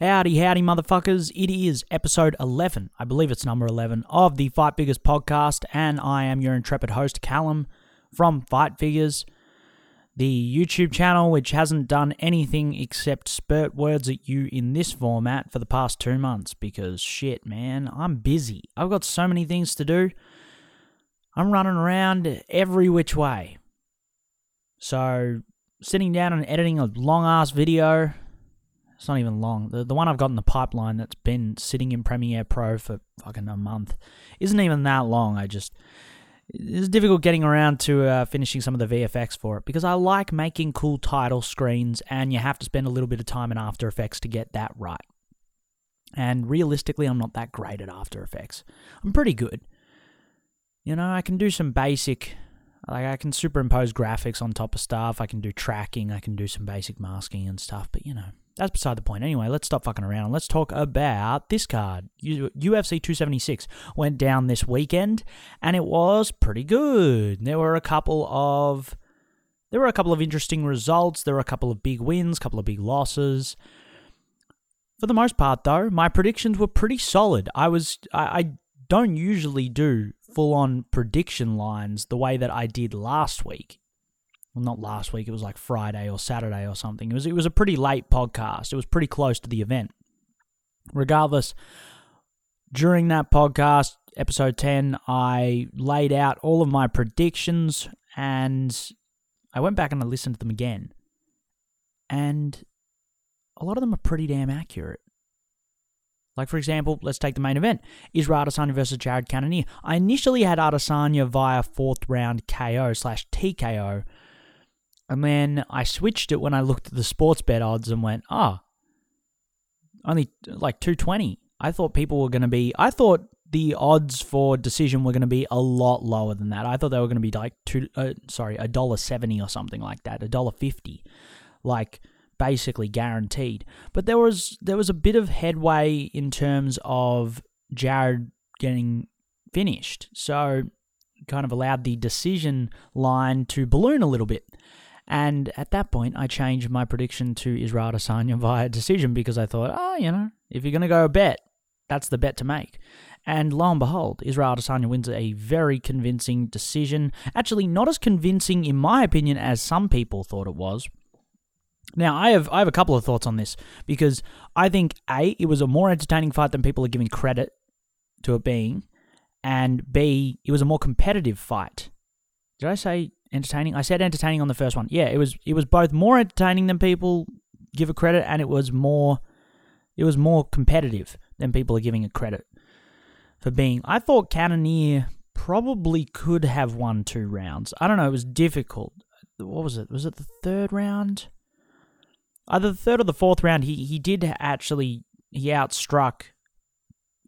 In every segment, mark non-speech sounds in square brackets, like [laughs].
Howdy, howdy, motherfuckers. It is episode 11, I believe it's number 11, of the Fight Figures podcast, and I am your intrepid host, Callum, from Fight Figures, the YouTube channel, which hasn't done anything except spurt words at you in this format for the past two months, because shit, man, I'm busy. I've got so many things to do. I'm running around every which way. So, sitting down and editing a long ass video, it's not even long. The, the one I've got in the pipeline that's been sitting in Premiere Pro for fucking a month isn't even that long. I just. It's difficult getting around to uh, finishing some of the VFX for it because I like making cool title screens and you have to spend a little bit of time in After Effects to get that right. And realistically, I'm not that great at After Effects. I'm pretty good. You know, I can do some basic like I can superimpose graphics on top of stuff. I can do tracking. I can do some basic masking and stuff. But you know, that's beside the point. Anyway, let's stop fucking around. And let's talk about this card. UFC 276 went down this weekend, and it was pretty good. There were a couple of there were a couple of interesting results. There were a couple of big wins, a couple of big losses. For the most part, though, my predictions were pretty solid. I was I, I don't usually do full on prediction lines the way that I did last week. Well, not last week. It was like Friday or Saturday or something. It was it was a pretty late podcast. It was pretty close to the event. Regardless, during that podcast, episode 10, I laid out all of my predictions and I went back and I listened to them again. And a lot of them are pretty damn accurate. Like, for example, let's take the main event Israel Adesanya versus Jared Cannonier. I initially had Adesanya via fourth round KO slash TKO. And then I switched it when I looked at the sports bet odds and went, ah, oh, only like 220. I thought people were going to be, I thought the odds for decision were going to be a lot lower than that. I thought they were going to be like two, uh, sorry, a dollar seventy or something like that, a dollar fifty. Like, basically guaranteed. But there was there was a bit of headway in terms of Jared getting finished. So kind of allowed the decision line to balloon a little bit. And at that point, I changed my prediction to Israel Adesanya [laughs] via decision because I thought, oh, you know, if you're going to go a bet, that's the bet to make. And lo and behold, Israel Adesanya wins a very convincing decision. Actually, not as convincing, in my opinion, as some people thought it was. Now, I have I have a couple of thoughts on this because I think a it was a more entertaining fight than people are giving credit to it being, and b it was a more competitive fight. Did I say entertaining? I said entertaining on the first one. Yeah, it was it was both more entertaining than people give it credit, and it was more it was more competitive than people are giving it credit for being. I thought Cannonier probably could have won two rounds. I don't know. It was difficult. What was it? Was it the third round? Either the third or the fourth round, he he did actually he outstruck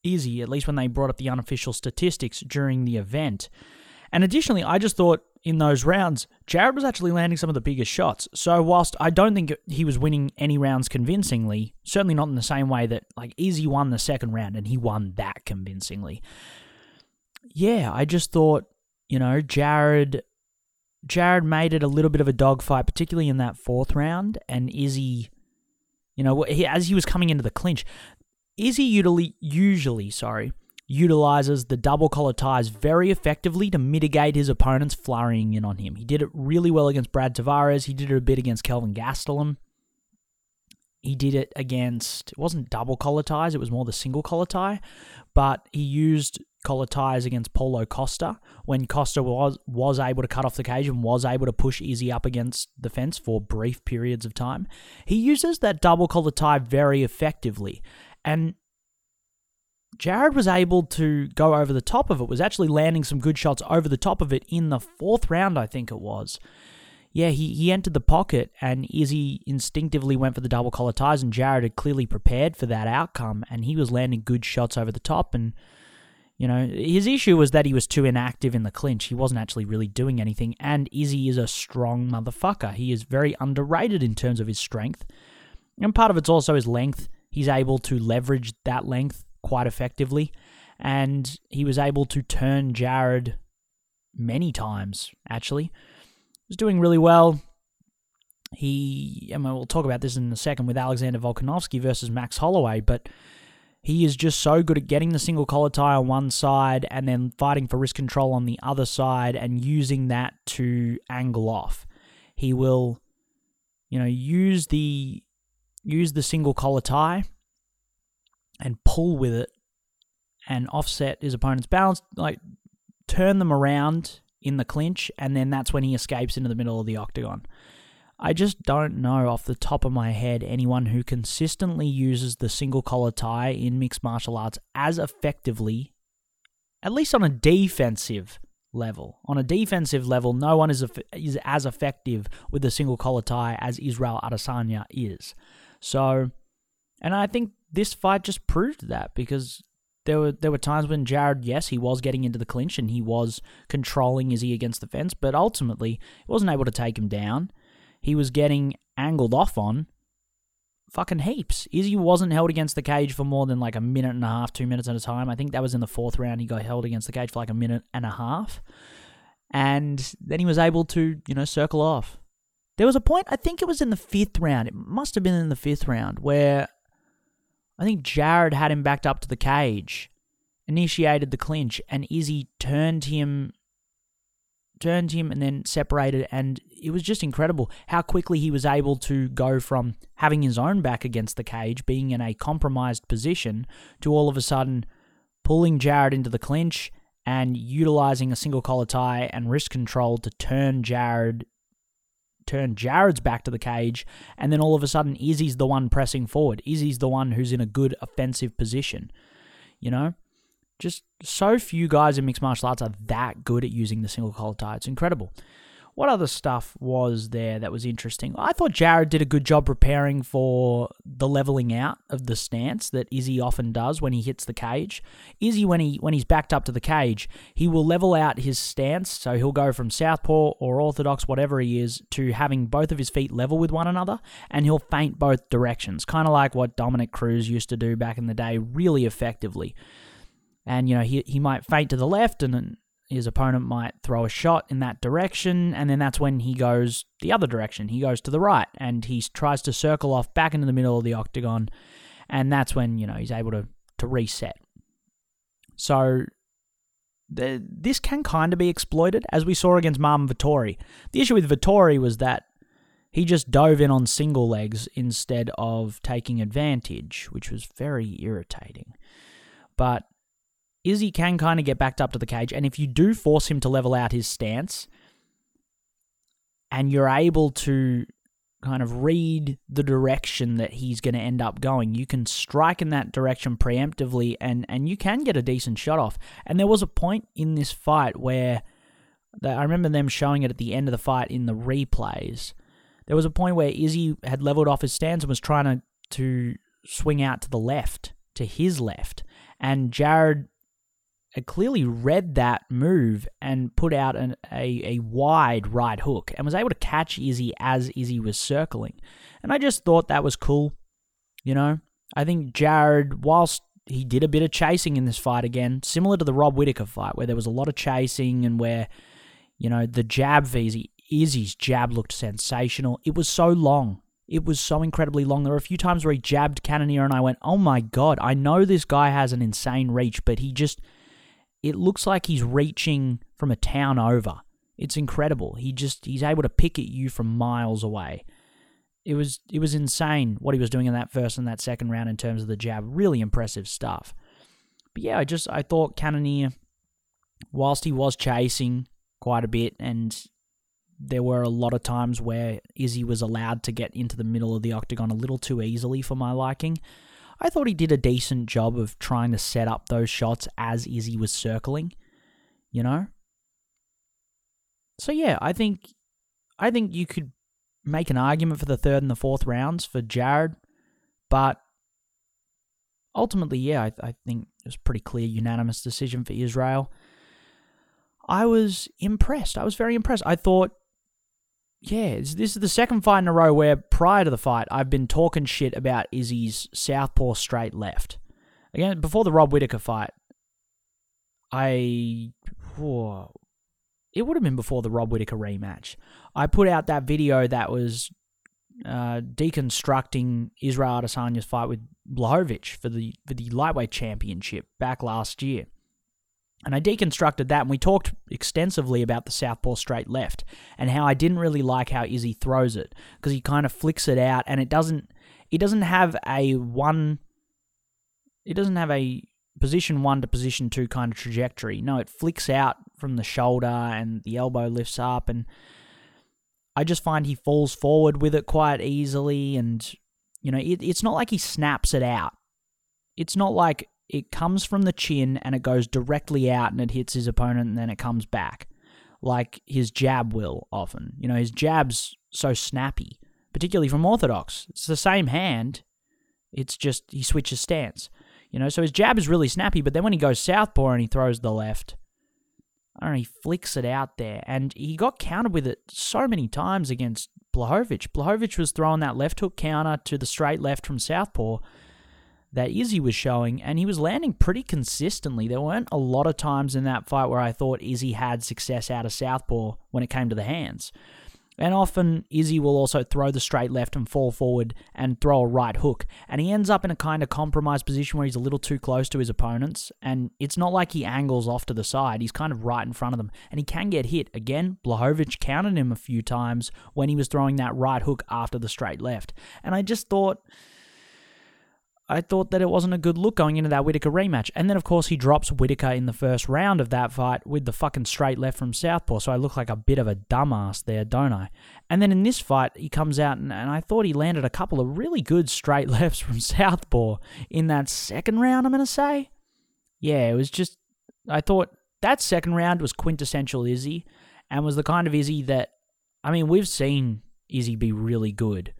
Izzy, at least when they brought up the unofficial statistics during the event. And additionally, I just thought in those rounds, Jared was actually landing some of the biggest shots. So whilst I don't think he was winning any rounds convincingly, certainly not in the same way that like Izzy won the second round and he won that convincingly. Yeah, I just thought, you know, Jared Jared made it a little bit of a dogfight, particularly in that fourth round. And Izzy, you know, he, as he was coming into the clinch, Izzy usually, usually, sorry, utilizes the double collar ties very effectively to mitigate his opponents flurrying in on him. He did it really well against Brad Tavares. He did it a bit against Kelvin Gastelum. He did it against, it wasn't double collar ties, it was more the single collar tie, but he used collar ties against Paulo Costa when Costa was was able to cut off the cage and was able to push Izzy up against the fence for brief periods of time. He uses that double collar tie very effectively. And Jared was able to go over the top of it, was actually landing some good shots over the top of it in the fourth round, I think it was yeah, he, he entered the pocket and Izzy instinctively went for the double collar ties, and Jared had clearly prepared for that outcome, and he was landing good shots over the top. And, you know, his issue was that he was too inactive in the clinch. He wasn't actually really doing anything, and Izzy is a strong motherfucker. He is very underrated in terms of his strength. And part of it's also his length. He's able to leverage that length quite effectively, and he was able to turn Jared many times, actually was doing really well. He, I mean, we'll talk about this in a second with Alexander Volkanovski versus Max Holloway, but he is just so good at getting the single collar tie on one side and then fighting for wrist control on the other side and using that to angle off. He will, you know, use the use the single collar tie and pull with it and offset his opponent's balance, like turn them around in the clinch, and then that's when he escapes into the middle of the octagon. I just don't know off the top of my head anyone who consistently uses the single collar tie in mixed martial arts as effectively, at least on a defensive level. On a defensive level, no one is, is as effective with the single collar tie as Israel Adesanya is. So, and I think this fight just proved that because there were there were times when Jared, yes, he was getting into the clinch and he was controlling Izzy against the fence, but ultimately he wasn't able to take him down. He was getting angled off on fucking heaps. Izzy wasn't held against the cage for more than like a minute and a half, two minutes at a time. I think that was in the fourth round. He got held against the cage for like a minute and a half. And then he was able to, you know, circle off. There was a point, I think it was in the fifth round. It must have been in the fifth round where I think Jared had him backed up to the cage, initiated the clinch, and Izzy turned him turned him and then separated and it was just incredible how quickly he was able to go from having his own back against the cage being in a compromised position to all of a sudden pulling Jared into the clinch and utilizing a single collar tie and wrist control to turn Jared turn Jared's back to the cage, and then all of a sudden Izzy's the one pressing forward. Izzy's the one who's in a good offensive position. You know? Just so few guys in mixed martial arts are that good at using the single collar tie. It's incredible. What other stuff was there that was interesting? I thought Jared did a good job preparing for the leveling out of the stance that Izzy often does when he hits the cage. Izzy, when he when he's backed up to the cage, he will level out his stance, so he'll go from southpaw or orthodox, whatever he is, to having both of his feet level with one another, and he'll feint both directions, kind of like what Dominick Cruz used to do back in the day, really effectively. And you know he he might feint to the left and his opponent might throw a shot in that direction, and then that's when he goes the other direction. He goes to the right, and he tries to circle off back into the middle of the octagon, and that's when you know he's able to to reset. So the, this can kind of be exploited, as we saw against Marvin Vettori. The issue with Vettori was that he just dove in on single legs instead of taking advantage, which was very irritating. But Izzy can kind of get backed up to the cage, and if you do force him to level out his stance, and you're able to kind of read the direction that he's going to end up going, you can strike in that direction preemptively, and and you can get a decent shot off. And there was a point in this fight where I remember them showing it at the end of the fight in the replays. There was a point where Izzy had leveled off his stance and was trying to to swing out to the left, to his left, and Jared clearly read that move and put out an, a, a wide right hook and was able to catch Izzy as Izzy was circling. And I just thought that was cool. You know, I think Jared, whilst he did a bit of chasing in this fight again, similar to the Rob Whittaker fight, where there was a lot of chasing and where, you know, the jab for Izzy, Izzy's jab looked sensational. It was so long. It was so incredibly long. There were a few times where he jabbed Cannonier and I went, oh my God, I know this guy has an insane reach, but he just it looks like he's reaching from a town over. It's incredible. He just he's able to pick at you from miles away. It was it was insane what he was doing in that first and that second round in terms of the jab. Really impressive stuff. But yeah, I just I thought Cannonier, whilst he was chasing quite a bit and there were a lot of times where Izzy was allowed to get into the middle of the octagon a little too easily for my liking. I thought he did a decent job of trying to set up those shots as Izzy was circling, you know? So yeah, I think I think you could make an argument for the third and the fourth rounds for Jared, but ultimately, yeah, I, I think it was pretty clear unanimous decision for Israel. I was impressed. I was very impressed. I thought yeah, this is the second fight in a row where prior to the fight, I've been talking shit about Izzy's southpaw straight left. Again, before the Rob Whittaker fight, I. it would have been before the Rob Whittaker rematch. I put out that video that was uh, deconstructing Israel Adesanya's fight with Blachowicz for the for the lightweight championship back last year. And I deconstructed that, and we talked extensively about the southpaw straight left and how I didn't really like how Izzy throws it because he kind of flicks it out, and it doesn't it doesn't have a one it doesn't have a position one to position two kind of trajectory. No, it flicks out from the shoulder and the elbow lifts up and I just find he falls forward with it quite easily and you know, it, it's not like he snaps it out. It's not like it comes from the chin and it goes directly out and it hits his opponent and then it comes back. Like his jab will often. You know, his jab's so snappy, particularly from orthodox. It's the same hand. It's just he switches stance. You know, so his jab is really snappy, but then when he goes southpaw and he throws the left, I don't know, he flicks it out there. And he got countered with it so many times against Blachowicz. Blachowicz was throwing that left hook counter to the straight left from southpaw that Izzy was showing, and he was landing pretty consistently. There weren't a lot of times in that fight where I thought Izzy had success out of southpaw when it came to the hands. And often Izzy will also throw the straight left and fall forward and throw a right hook. And he ends up in a kind of compromised position where he's a little too close to his opponents. And it's not like he angles off to the side, he's kind of right in front of them. And he can get hit. Again, Blachowicz counted him a few times when he was throwing that right hook after the straight left. And I just thought I thought that it wasn't a good look going into that Whittaker rematch. And then, of course, he drops Whittaker in the first round of that fight with the fucking straight left from Southpaw. So I look like a bit of a dumbass there, don't I? And then in this fight, he comes out and, and I thought he landed a couple of really good straight [laughs] lefts from Southpaw in that second round, I'm going to say. Yeah, it was just, I thought that second round was quintessential Izzy and was the kind of Izzy that, I mean, we've seen Izzy be really good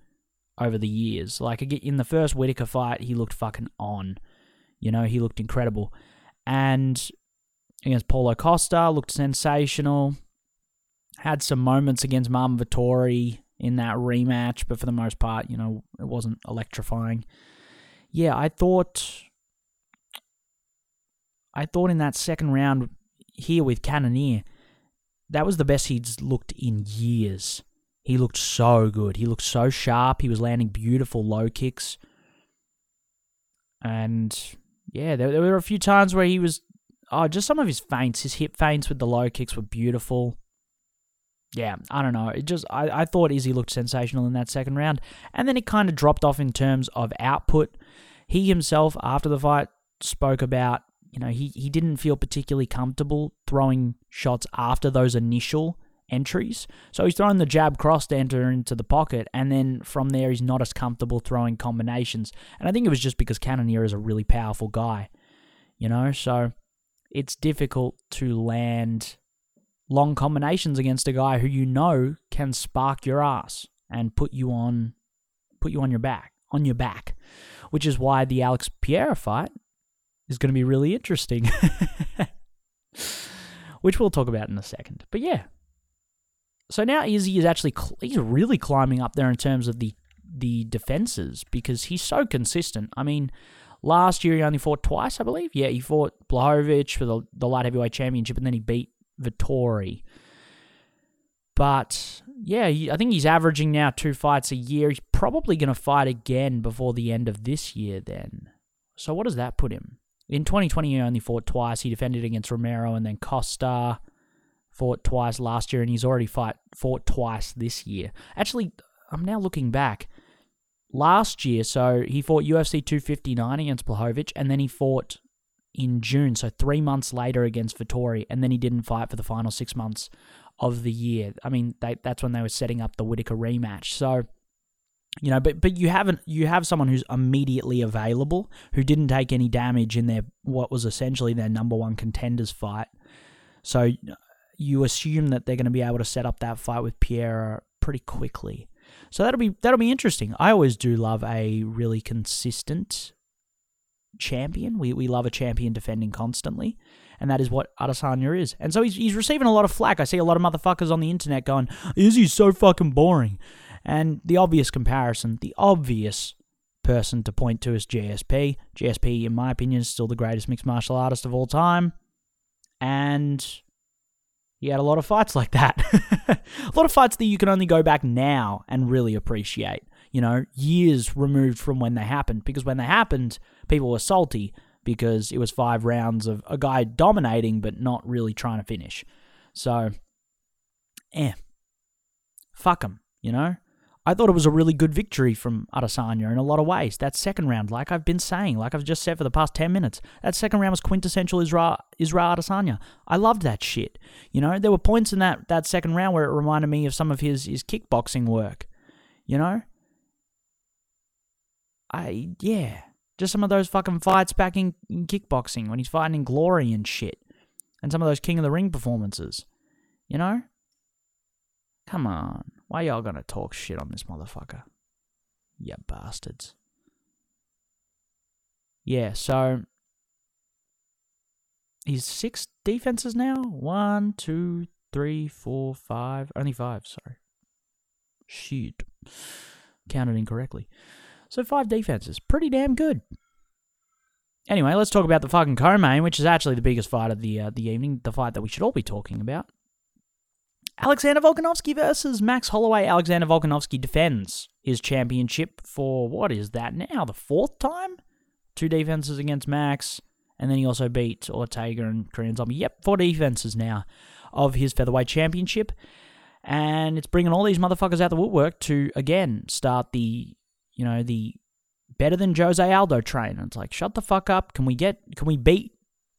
over the years. Like in the first Whittaker fight, he looked fucking on. You know, he looked incredible. And against Paulo Costa, looked sensational. Had some moments against Marvin Vettori in that rematch, but for the most part, you know, it wasn't electrifying. Yeah, I thought I thought in that second round here with Cannonier, that was the best he's looked in years. He looked so good. He looked so sharp. He was landing beautiful low kicks. And yeah, there, there were a few times where he was. Oh, just some of his feints, his hip feints with the low kicks were beautiful. Yeah, I don't know. It just I, I thought Izzy looked sensational in that second round. And then it kind of dropped off in terms of output. He himself, after the fight, spoke about, you know, he, he didn't feel particularly comfortable throwing shots after those initial entries. So he's throwing the jab cross enter into the pocket, and then from there he's not as comfortable throwing combinations. And I think it was just because Cannonier is a really powerful guy, you know. So it's difficult to land long combinations against a guy who you know can spark your ass and put you on, put you on your back, on your back, which is why the Alex Pereira fight is going to be really interesting. [laughs] which we'll talk about in a second. But yeah, so now Izzy is actually he's really climbing up there in terms of the the defenses because he's so consistent. I mean, last year he only fought twice, I believe. Yeah, he fought Blachowicz for the, the light heavyweight championship, and then he beat Vettori. But yeah, I think he's averaging now two fights a year. He's probably going to fight again before the end of this year. Then, so what does that put him? In 2020, he only fought twice. He defended against Romero and then Costa fought twice last year, and he's already fight fought twice this year. Actually, I'm now looking back. Last year, so he fought UFC 259 against Blachowicz, and then he fought in June, so three months later against Vettori, and then he didn't fight for the final six months of the year. I mean, they, that's when they were setting up the Whittaker rematch. So, you know, but but you haven't you have someone who's immediately available who didn't take any damage in their what was essentially their number one contenders fight. So you assume that they're going to be able to set up that fight with Pereira pretty quickly. So that'll be that'll be interesting. I always do love a really consistent champion. We we love a champion defending constantly, and that is what Adesanya is. And so he's he's receiving a lot of flack. I see a lot of motherfuckers on the internet going, "Is he so fucking boring?" And the obvious comparison, the obvious person to point to is GSP. GSP, in my opinion, is still the greatest mixed martial artist of all time. And he had a lot of fights like that. [laughs] a lot of fights that you can only go back now and really appreciate. you know, years removed from when they happened. Because when they happened, people were salty because it was five rounds of a guy dominating but not really trying to finish. So, eh, fuck him, you know? I thought it was a really good victory from Adesanya in a lot of ways. That second round, like I've been saying, like I've just said for the past 10 minutes, that second round was quintessential Israel, Israel Adesanya. I loved that shit. You know, there were points in that, that second round where it reminded me of some of his, his kickboxing work. You know? I, yeah. Just some of those fucking fights back in, in kickboxing when he's fighting in glory and shit. And some of those King of the Ring performances. You know? Come on. Why y'all gonna talk shit on this motherfucker? You bastards. Yeah, so he's six defenses now. One, two, three, four, five. Only five, sorry. Shit. Counted incorrectly. So five defenses. Pretty damn good. Anyway, let's talk about the fucking co-main, which is actually the biggest fight of the uh, the evening, the fight that we should all be talking about. Alexander Volkanovski versus Max Holloway. Alexander Volkanovski defends his championship for what is that now? The fourth time? Two defenses against Max, and then he also beat Ortega and Korean Zombie. Yep, four defenses now of his featherweight championship. And it's bringing all these motherfuckers out the woodwork to again start the you know, the better than Jose Aldo train. And it's like, shut the fuck up. Can we get, can we beat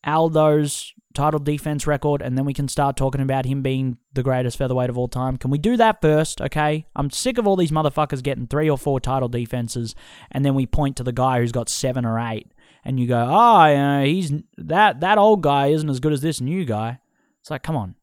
Aldo's title defense record and then we can start talking about him being the greatest featherweight of all time? Can we do that first, okay? I'm sick of all these motherfuckers getting three or four title defenses and then we point to the guy who's got seven or eight and you go, ah, oh, know, he's that that old guy isn't as good as this new guy. It's like, come on,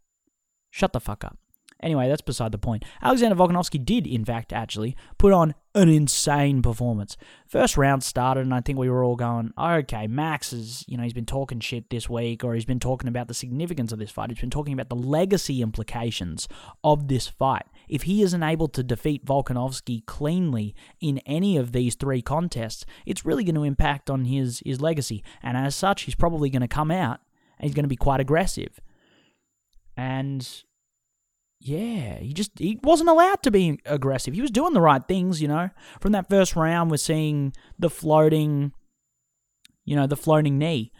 shut the fuck up. Anyway, that's beside the point. Alexander Volkanovski did, in fact, actually put on an insane performance. First round started, and I think we were all going, okay, Max is, you know, he's been talking shit this week, or he's been talking about the significance of this fight. He's been talking about the legacy implications of this fight. If he isn't able to defeat Volkanovski cleanly in any of these three contests, it's really going to impact on his, his legacy. And as such, he's probably going to come out and he's going to be quite aggressive. And yeah, he just he wasn't allowed to be aggressive. He was doing the right things, you know. From that first round, we're seeing the floating, you know, the floating knee,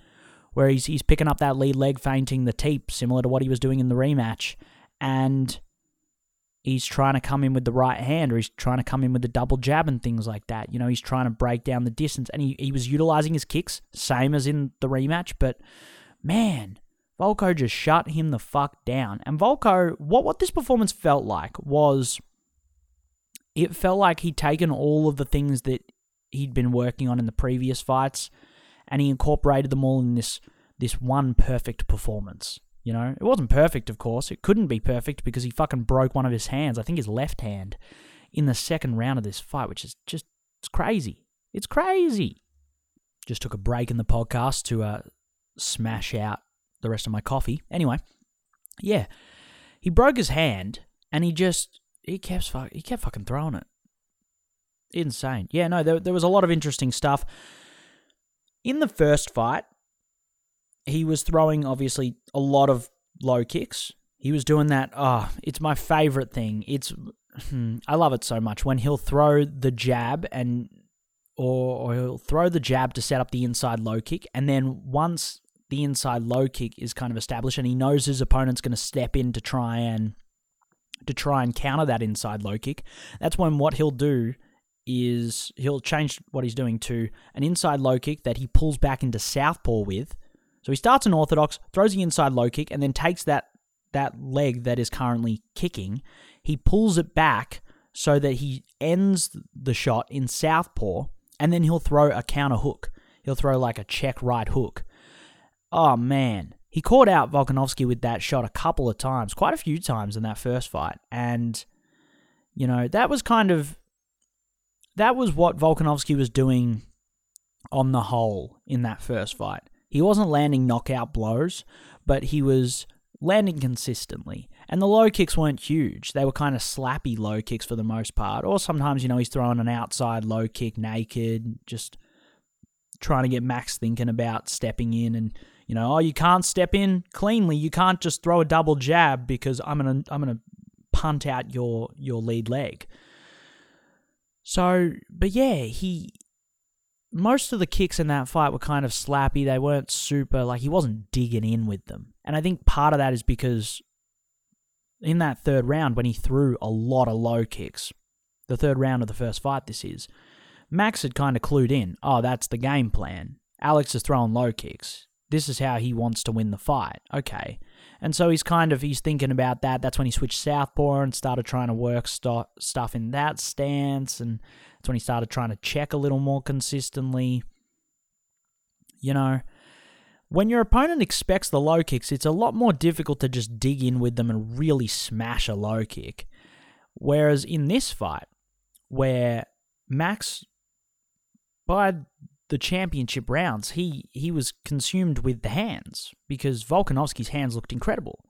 where he's he's picking up that lead leg, feinting the teep, similar to what he was doing in the rematch, and he's trying to come in with the right hand, or he's trying to come in with the double jab and things like that. You know, he's trying to break down the distance, and he he was utilizing his kicks, same as in the rematch, but man Volko just shut him the fuck down. And Volko, what, what this performance felt like was it felt like he'd taken all of the things that he'd been working on in the previous fights and he incorporated them all in this this one perfect performance. You know, it wasn't perfect, of course. It couldn't be perfect because he fucking broke one of his hands. I think his left hand in the second round of this fight, which is just it's crazy. It's crazy. Just took a break in the podcast to uh, smash out the rest of my coffee. Anyway, yeah, he broke his hand and he just he kept he kept fucking throwing it. Insane. Yeah, no, there there was a lot of interesting stuff in the first fight. He was throwing obviously a lot of low kicks. He was doing that. Oh, it's my favorite thing. It's hmm, I love it so much when he'll throw the jab and or, or he'll throw the jab to set up the inside low kick, and then once the inside low kick is kind of established, and he knows his opponent's going to step in to try and to try and counter that inside low kick. That's when what he'll do is he'll change what he's doing to an inside low kick that he pulls back into southpaw with. So he starts an orthodox, throws the inside low kick, and then takes that that leg that is currently kicking. He pulls it back so that he ends the shot in southpaw, and then he'll throw a counter hook. He'll throw like a check right hook. Oh man, he caught out Volkanovski with that shot a couple of times, quite a few times in that first fight, and you know that was kind of that was what Volkanovski was doing on the whole in that first fight. He wasn't landing knockout blows, but he was landing consistently. And the low kicks weren't huge. They were kind of slappy low kicks for the most part. Or sometimes, you know, he's throwing an outside low kick naked, just trying to get Max thinking about stepping in and you know, oh, you can't step in cleanly. You can't just throw a double jab because I'm gonna I'm gonna punt out your your lead leg. So, but yeah, he most of the kicks in that fight were kind of slappy. They weren't super like he wasn't digging in with them. And I think part of that is because in that third round when he threw a lot of low kicks, the third round of the first fight this is, Max had kind of clued in. Oh, that's the game plan. Alex is throwing low kicks. This is how he wants to win the fight. Okay. And so he's kind of he's thinking about that. That's when he switched southpaw and started trying to work st- stuff in that stance and that's when he started trying to check a little more consistently. You know, when your opponent expects the low kicks, it's a lot more difficult to just dig in with them and really smash a low kick. Whereas in this fight, where Max, by the championship rounds, he, he was consumed with the hands because Volkanovski's hands looked incredible.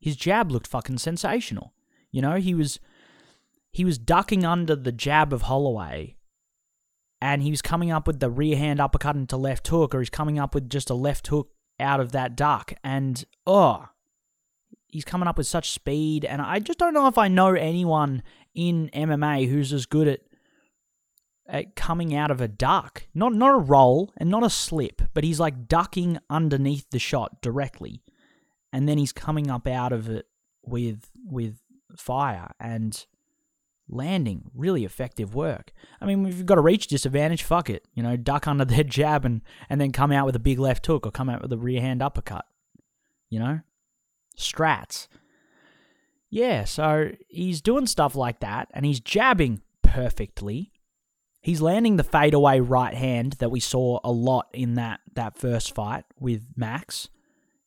His jab looked fucking sensational. You know, he was he was ducking under the jab of Holloway and he was coming up with the rear hand uppercut into left hook or he's coming up with just a left hook out of that duck and oh he's coming up with such speed and I just don't know if I know anyone in MMA who's as good at at coming out of a duck. Not not a roll and not a slip, but he's like ducking underneath the shot directly. And then he's coming up out of it with with fire and landing. Really effective work. I mean, if you've got a reach disadvantage, fuck it. You know, duck under [laughs] their jab and, and then come out with a big left hook or come out with a rear hand uppercut. You know? Strats. Yeah, so he's doing stuff like that and he's jabbing perfectly. He's landing the fadeaway right hand that we saw a lot in that, that first fight with Max.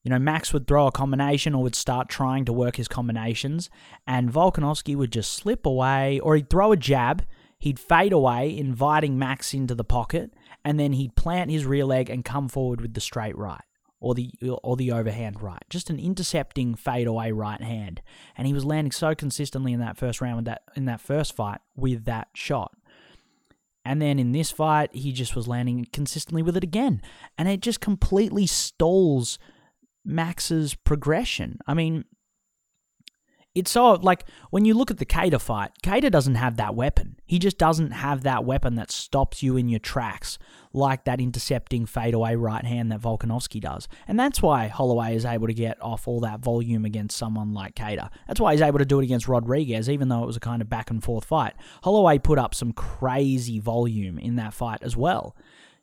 You know, Max would throw a combination or would start trying to work his combinations, and Volkanovski would just slip away, or he'd throw a jab, he'd fade away, inviting Max into the pocket, and then he'd plant his rear leg and come forward with the straight right or the or the overhand right, just an intercepting fadeaway right hand, and he was landing so consistently in that first round with that in that first fight with that shot. And then in this fight, he just was landing consistently with it again, and it just completely stalls Max's progression. I mean, it's so like when you look at the Kattar fight, Kattar doesn't have that weapon. He just doesn't have that weapon that stops you in your tracks, like that intercepting fadeaway right hand that Volkanovski does. And that's why Holloway is able to get off all that volume against someone like Kattar. That's why he's able to do it against Rodriguez, even though it was a kind of back and forth fight. Holloway put up some crazy volume in that fight as well.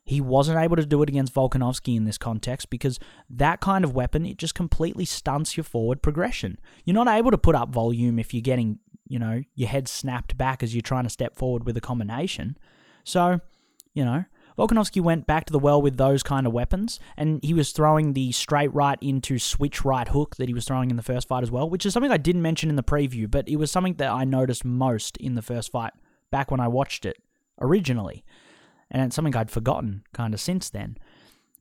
He wasn't able to do it against Volkanovski in this context because that kind of weapon, it just completely stunts your forward progression. You're not able to put up volume if you're getting, you know, your head snapped back as you're trying to step forward with a combination. So, you know, Volkanovski went back to the well with those kind of weapons, and he was throwing the straight right into switch right hook that he was throwing in the first fight as well, which is something I didn't mention in the preview, but it was something that I noticed most in the first fight back when I watched it originally and it's something I'd forgotten kind of since then.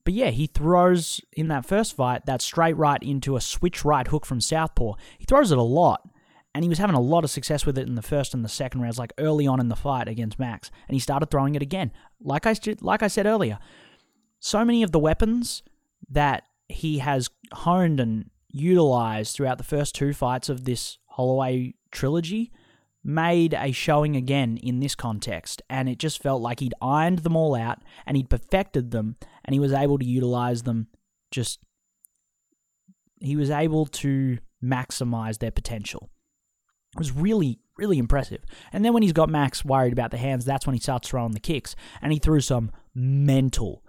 But yeah, he throws in that first fight that straight right into a switch right hook from Southpaw. He throws it a lot, and he was having a lot of success with it in the first and the second rounds, like early on in the fight against Max. And he started throwing it again. Like I like I said earlier, so many of the weapons that he has honed and utilized throughout the first two fights of this Holloway trilogy made a showing again in this context, and it just felt like he'd ironed them all out and he'd perfected them, and he was able to utilize them just. He was able to maximize their potential. It was really, really impressive. And then when he's got Max worried about the hands, that's when he starts throwing the kicks, and he threw some mental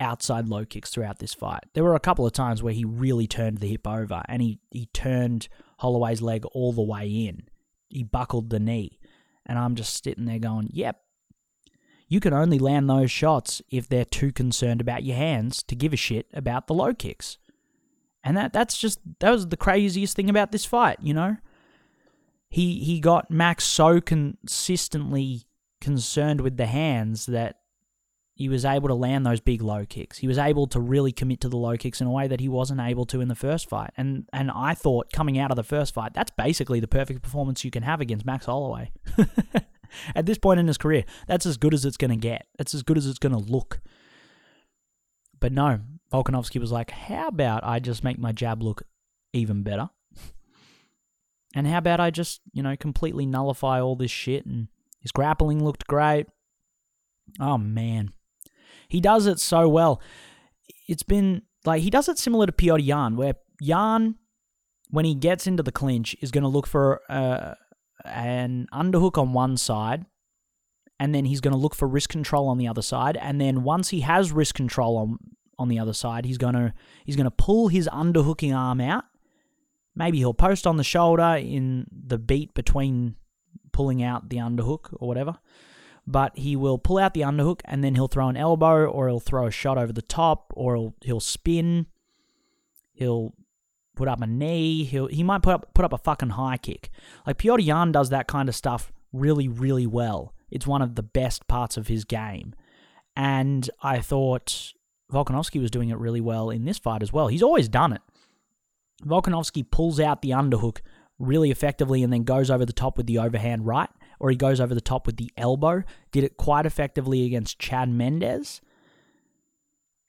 outside low kicks throughout this fight. There were a couple of times where he really turned the hip over and he, he turned Holloway's leg all the way in he buckled the knee. And I'm just sitting there going, yep. You can only land those shots if they're too concerned about your hands to give a shit about the low kicks. And that that's just that was the craziest thing about this fight, you know? He he got Max so consistently concerned with the hands that he was able to land those big low kicks. He was able to really commit to the low kicks in a way that he wasn't able to in the first fight. And and I thought coming out of the first fight, that's basically the perfect performance you can have against Max Holloway. [laughs] At this point in his career, that's as good as it's going to get. That's as good as it's going to look. But no, Volkanovski was like, "How about I just make my jab look even better?" [laughs] And how about I just, you know, completely nullify all this shit and His grappling looked great. Oh man, he does it so well. It's been like he does it similar to Petr Yan, where Yan, when he gets into the clinch, is going to look for uh, an underhook on one side, and then he's going to look for wrist control on the other side, and then once he has wrist control on on the other side, he's going to he's going to pull his underhooking arm out. Maybe he'll post on the shoulder in the beat between pulling out the underhook or whatever. But he will pull out the underhook and then he'll throw an elbow or he'll throw a shot over the top or he'll, he'll spin. He'll put up a knee. He'll he might put up put up a fucking high kick. Like Petr Yan does that kind of stuff really really well. It's one of the best parts of his game. And I thought Volkanovski was doing it really well in this fight as well. He's always done it. Volkanovski pulls out the underhook really effectively and then goes over the top with the overhand right, or he goes over the top with the elbow. Did it quite effectively against Chad Mendes.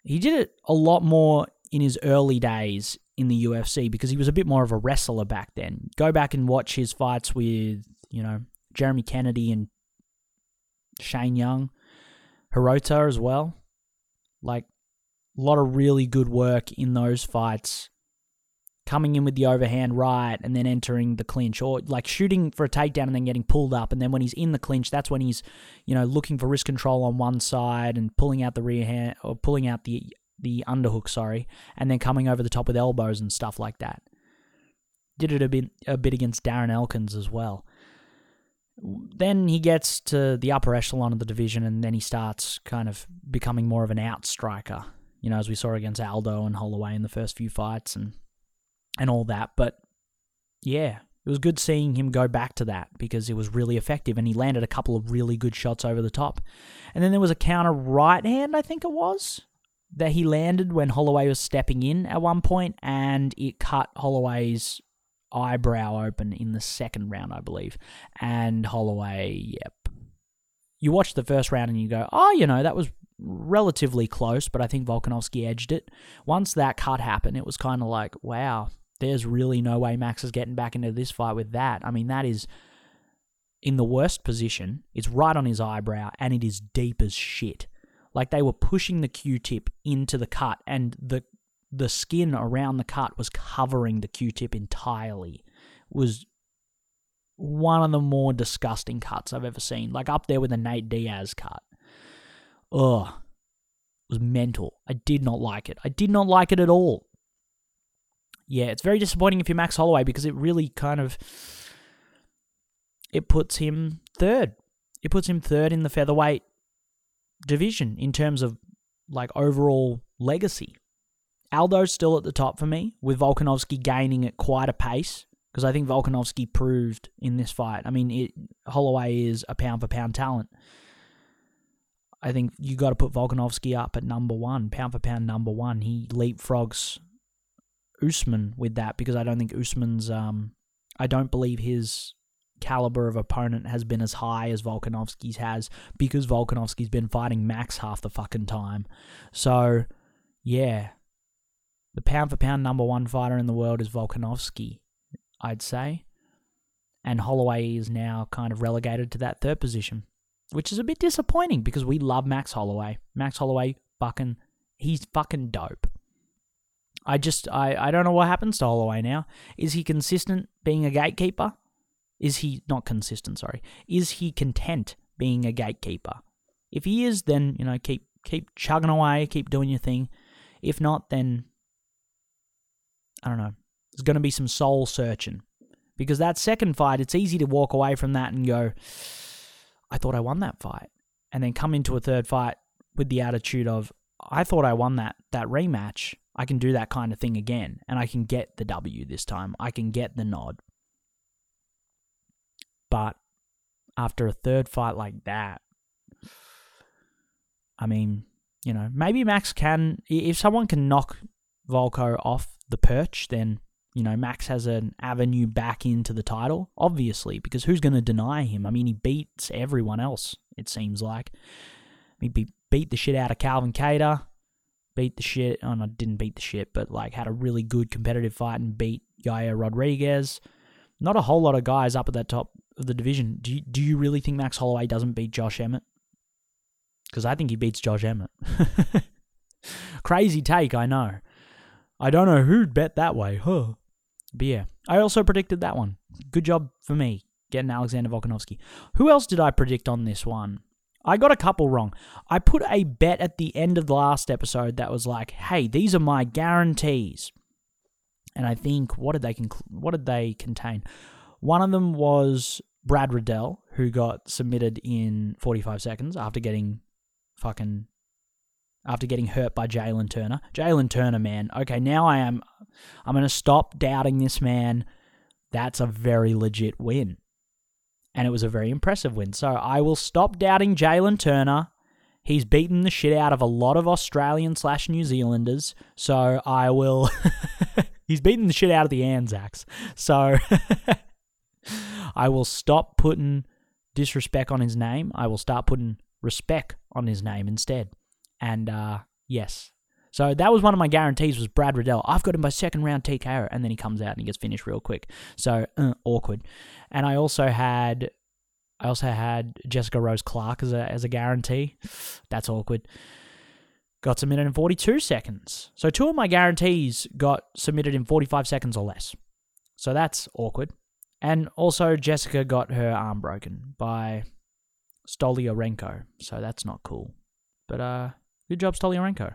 He did it a lot more in his early days in the UFC because he was a bit more of a wrestler back then. Go back and watch his fights with, you know, Jeremy Kennedy and Shane Young, Hirota as well. Like, a lot of really good work in those fights coming in with the overhand right and then entering the clinch or like shooting for a takedown and then getting pulled up. And then when he's in the clinch that's when he's you know looking for wrist control on one side and pulling out the rear hand or pulling out the the underhook sorry and then coming over the top with elbows and stuff like that. Did it a bit a bit against Darren Elkins as well. Then he gets to the upper echelon of the division and then he starts kind of becoming more of an out striker you know as we saw against Aldo and Holloway in the first few fights and and all that. But yeah, it was good seeing him go back to that because it was really effective and he landed a couple of really good shots over the top. And then there was a counter right hand, I think it was, that he landed when Holloway was stepping in at one point and it cut Holloway's eyebrow open in the second round, I believe. And Holloway, yep. You watch the first round and you go, oh, you know, that was relatively close, but I think Volkanovski edged it. Once that cut happened, it was kind of like, wow, there's really no way Max is getting back into this fight with that. I mean, that is in the worst position. It's right on his eyebrow and it is deep as shit. Like they were pushing the Q-tip into the cut and the the skin around the cut was covering the Q-tip entirely. It was one of the more disgusting cuts I've ever seen. Like up there with the Nate Diaz cut. Ugh. It was mental. I did not like it. I did not like it at all yeah, it's very disappointing if you're Max Holloway because it really kind of it puts him third. It puts him third in the featherweight division in terms of like overall legacy. Aldo's still at the top for me, with Volkanovski gaining at quite a pace because I think Volkanovski proved in this fight. I mean, it, Holloway is a pound for pound talent. I think you got to put Volkanovski up at number one, pound for pound number one. He leapfrogs Usman with that because I don't think Usman's um I don't believe his caliber of opponent has been as high as Volkanovski's has because Volkanovski's been fighting Max half the fucking time. So, yeah. The pound for pound number one fighter in the world is Volkanovski, I'd say. And Holloway is now kind of relegated to that third position, which is a bit disappointing because we love Max Holloway. Max Holloway, fucking, he's fucking dope. I just I, I don't know what happens to Holloway now. Is he consistent being a gatekeeper? Is he not consistent, sorry. Is he content being a gatekeeper? If he is, then, you know, keep keep chugging away, keep doing your thing. If not, then I don't know. There's going to be some soul searching. Because that second fight, it's easy to walk away from that and go, I thought I won that fight. And then come into a third fight with the attitude of, I thought I won that that rematch I can do that kind of thing again and I can get the W this time. I can get the nod. But after a third fight like that, I mean, you know, maybe Max can, if someone can knock Volko off the perch, then, you know, Max has an avenue back into the title, obviously, because who's going to deny him? I mean, he beats everyone else, it seems like. He beat the shit out of Calvin Kattar beat the shit. Oh, no, didn't beat the shit, but like had a really good competitive fight and beat Yair Rodriguez. Not a whole lot of guys up at that top of the division. Do you, do you really think Max Holloway doesn't beat Josh Emmett? Because I think he beats Josh Emmett. [laughs] Crazy take, I know. I don't know who'd bet that way, huh? But yeah, I also predicted that one. Good job for me getting Alexander Volkanovski. Who else did I predict on this one? I got a couple wrong. I put a bet at the end of the last episode that was like, "Hey, these are my guarantees." And I think what did they conc- what did they contain? One of them was Brad Riddell, who got submitted in 45 seconds after getting fucking after getting hurt by Jalen Turner. Jalen Turner, man. Okay, now I am I'm going to stop doubting this man. That's a very legit win. And it was a very impressive win. So I will stop doubting Jalen Turner. He's beaten the shit out of a lot of Australian slash New Zealanders. So I will. [laughs] he's beaten the shit out of the Anzacs. So [laughs] I will stop putting disrespect on his name. I will start putting respect on his name instead. And uh, yes. So that was one of my guarantees was Brad Riddell. I've got him by second round TKO, and then he comes out and he gets finished real quick. So uh, awkward. And I also had, I also had Jessica Rose Clark as a as a guarantee. That's awkward. Got submitted in 42 seconds. So two of my guarantees got submitted in 45 seconds or less. So that's awkward. And also Jessica got her arm broken by Stoliarenko. So that's not cool. But uh Good job, Stoliarenko.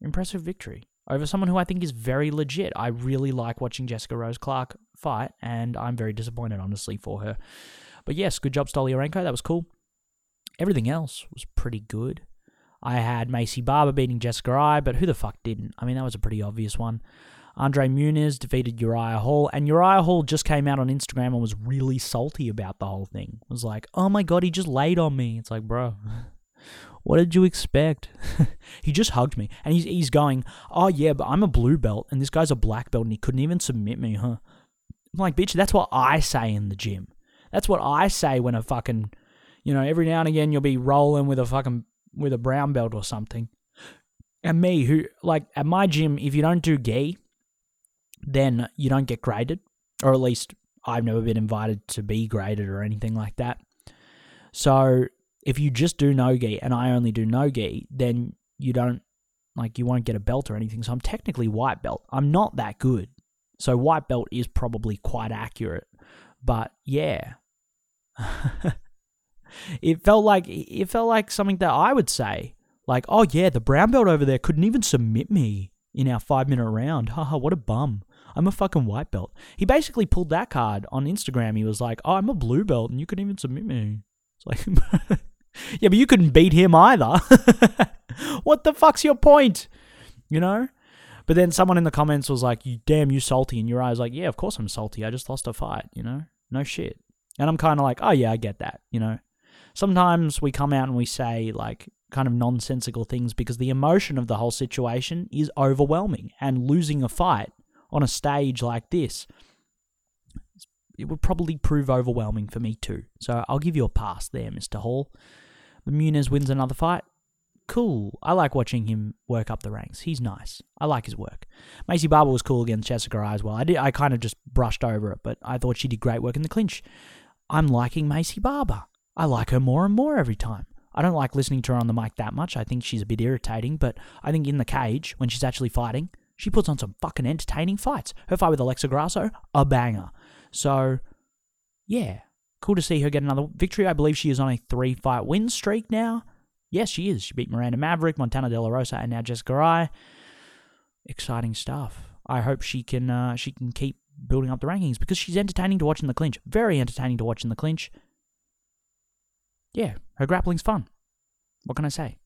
Impressive victory over someone who I think is very legit. I really like watching Jessica Rose Clark fight, and I'm very disappointed, honestly, for her. But yes, good job, Stoliarenko. That was cool. Everything else was pretty good. I had Maycee Barber beating Jessica Eye, but who the fuck didn't? I mean, that was a pretty obvious one. Andre Muniz defeated Uriah Hall, and Uriah Hall just came out on Instagram and was really salty about the whole thing. Was like, oh my god, he just laid on me. It's like, bro, [laughs] what did you expect? [laughs] he just hugged me. And he's, he's going, Oh, yeah, but I'm a blue belt and this guy's a black belt and he couldn't even submit me, huh? I'm like, bitch, that's what I say in the gym. That's what I say when a fucking, you know, every now and again you'll be rolling with a fucking, with a brown belt or something. And me, who, like, at my gym, if you don't do gi, then you don't get graded. Or at least I've never been invited to be graded or anything like that. So if you just do no gi and I only do no gi, then you don't like you won't get a belt or anything. So I'm technically white belt. I'm not that good. So white belt is probably quite accurate. But yeah. [laughs] it felt like it felt like something that I would say. Like, oh yeah, the brown belt over there couldn't even submit me in our five minute round. Haha, what a bum. I'm a fucking white belt. He basically pulled that card on Instagram. He was like, Oh, I'm a blue belt and you couldn't even submit me. It's like [laughs] [laughs] Yeah, but you couldn't beat him either. [laughs] what the fuck's your point? You know? But then someone in the comments was like, "You damn, you salty," and your eyes like, "Yeah, of course I'm salty. I just lost a fight. You know, no shit." And I'm kind of like, "Oh yeah, I get that." You know, sometimes we come out and we say like kind of nonsensical things because the emotion of the whole situation is overwhelming, and losing a fight on a stage like this, it would probably prove overwhelming for me too. So I'll give you a pass there, Mister Hall. But Muniz wins another fight. Cool. I like watching him work up the ranks. He's nice. I like his work. Maycee Barber was cool against Jessica Eye as well. I did. I kind of just brushed over it, but I thought she did great work in the clinch. I'm liking Maycee Barber. I like her more and more every time. I don't like listening to her on the mic that much. I think she's a bit irritating, but I think in the cage, when she's actually fighting, she puts on some fucking entertaining fights. Her fight with Alexa Grasso, a banger. So, yeah, Cool to see her get another victory. I believe she is on a three fight win streak now. Yes, she is. She beat Miranda Maverick, Montana De La Rosa, and now Jessica Eye. Exciting stuff. I hope she can uh, she can keep building up the rankings because she's entertaining to watch in the clinch. Very entertaining to watch in the clinch. Yeah, her grappling's fun. What can I say?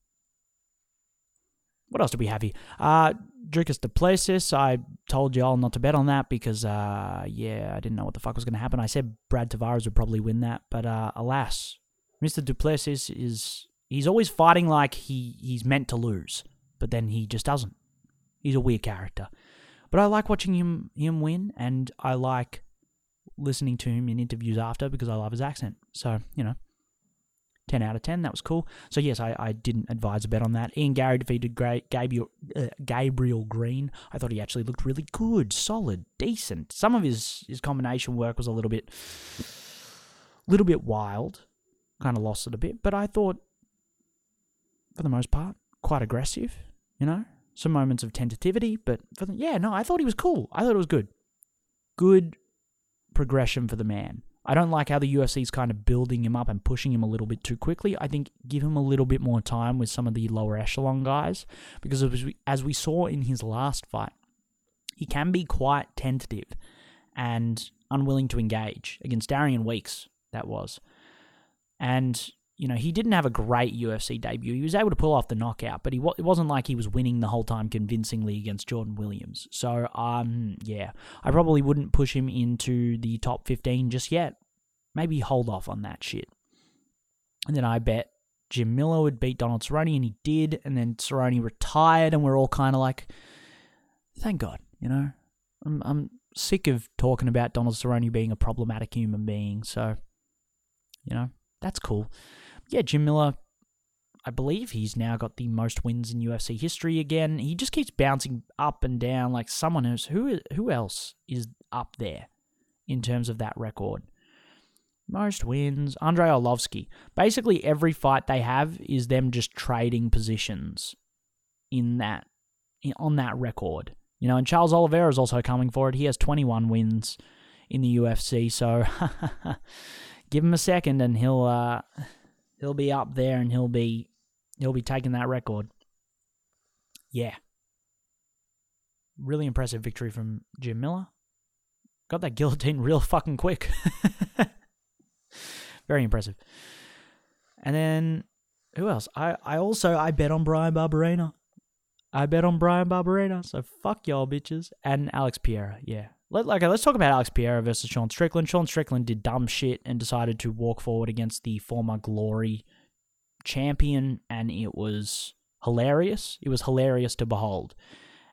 What else do we have here? Uh, Dricus Du Plessis. I told y'all not to bet on that because, uh, yeah, I didn't know what the fuck was going to happen. I said Brad Tavares would probably win that, but uh, alas, Mr. Du Plessis is he's always fighting like he he's meant to lose, but then he just doesn't. He's a weird character, but I like watching him him win, and I like listening to him in interviews after because I love his accent. So you know, 10 out of 10. That was cool. So, yes, I, I didn't advise a bet on that. Ian Garry defeated Gabriel, uh, Gabriel Green. I thought he actually looked really good, solid, decent. Some of his, his combination work was a little bit little bit wild, kind of lost it a bit, but I thought, for the most part, quite aggressive, you know? Some moments of tentativity, but for the, yeah, no, I thought he was cool. I thought it was good. Good progression for the man. I don't like how the UFC's kind of building him up and pushing him a little bit too quickly. I think give him a little bit more time with some of the lower echelon guys because as we, as we saw in his last fight, he can be quite tentative and unwilling to engage against Darian Weeks, that was. And, you know, he didn't have a great UFC debut. He was able to pull off the knockout, but he it wasn't like he was winning the whole time convincingly against Jordan Williams. So, um, yeah, I probably wouldn't push him into the top 15 just yet. Maybe hold off on that shit. And then I bet Jim Miller would beat Donald Cerrone, and he did. And then Cerrone retired, and we're all kind of like, thank God, you know? I'm, I'm sick of talking about Donald Cerrone being a problematic human being. So, you know, that's cool. Yeah, Jim Miller, I believe he's now got the most wins in UFC history again. He just keeps bouncing up and down like someone who who else is up there in terms of that record. Most wins, Andrei Arlovski. Basically, every fight they have is them just trading positions in that in, on that record. You know, and Charles Oliveira is also coming for it. He has 21 wins in the UFC, so [laughs] give him a second and he'll uh, he'll be up there and he'll be he'll be taking that record. Yeah. Really impressive victory from Jim Miller. Got that guillotine real fucking quick. [laughs] Very impressive. And then who else? I, I also I bet on Bryan Barberena. I bet on Bryan Barberena. so fuck y'all bitches. And Alex Pereira, yeah. Let, okay, let's talk about Alex Pereira versus Sean Strickland. Sean Strickland did dumb shit and decided to walk forward against the former Glory champion, and it was hilarious. It was hilarious to behold.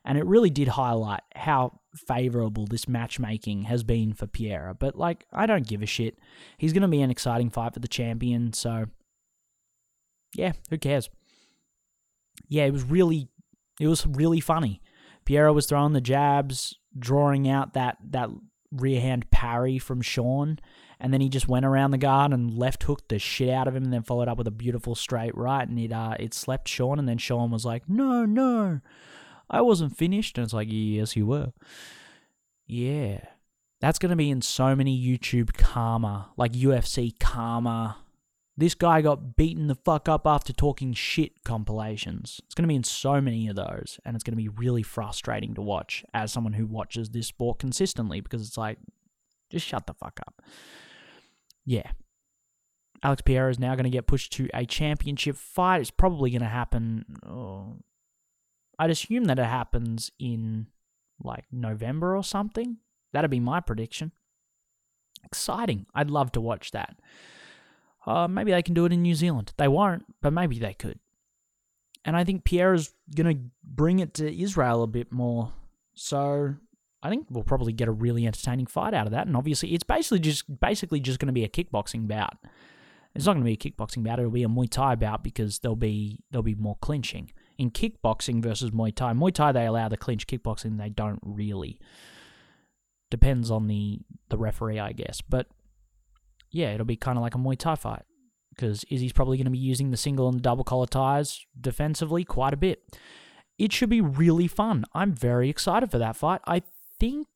And it really did highlight how favorable this matchmaking has been for Pereira. But, like, I don't give a shit. He's going to be an exciting fight for the champion, so yeah, who cares? Yeah, it was really it was really funny. Pereira was throwing the jabs, drawing out that that rear hand parry from Sean, and then he just went around the guard and left hooked the shit out of him, and then followed up with a beautiful straight right, and it uh it slept Sean, and then Sean was like, "No, no, I wasn't finished," and it's like, "Yes, you were." Yeah, that's gonna be in so many YouTube karma, like UFC karma this guy got beaten the fuck up after talking shit compilations. It's going to be in so many of those, and it's going to be really frustrating to watch as someone who watches this sport consistently because it's like, just shut the fuck up. Yeah. Alex Pierre is now going to get pushed to a championship fight. It's probably going to happen. Oh, I'd assume that it happens in like November or something. That'd be my prediction. Exciting. I'd love to watch that. Uh, maybe they can do it in New Zealand. They won't, but maybe they could. And I think Pierre is going to bring it to Israel a bit more. So I think we'll probably get a really entertaining fight out of that. And obviously, it's basically just basically just going to be a kickboxing bout. It's not going to be a kickboxing bout. It'll be a Muay Thai bout because there'll be there'll be more clinching in kickboxing versus Muay Thai. Muay Thai they allow the clinch. Kickboxing they don't really. Depends on the the referee, I guess. But yeah, it'll be kind of like a Muay Thai fight because Izzy's probably going to be using the single and the double collar ties defensively quite a bit. It should be really fun. I'm very excited for that fight. I think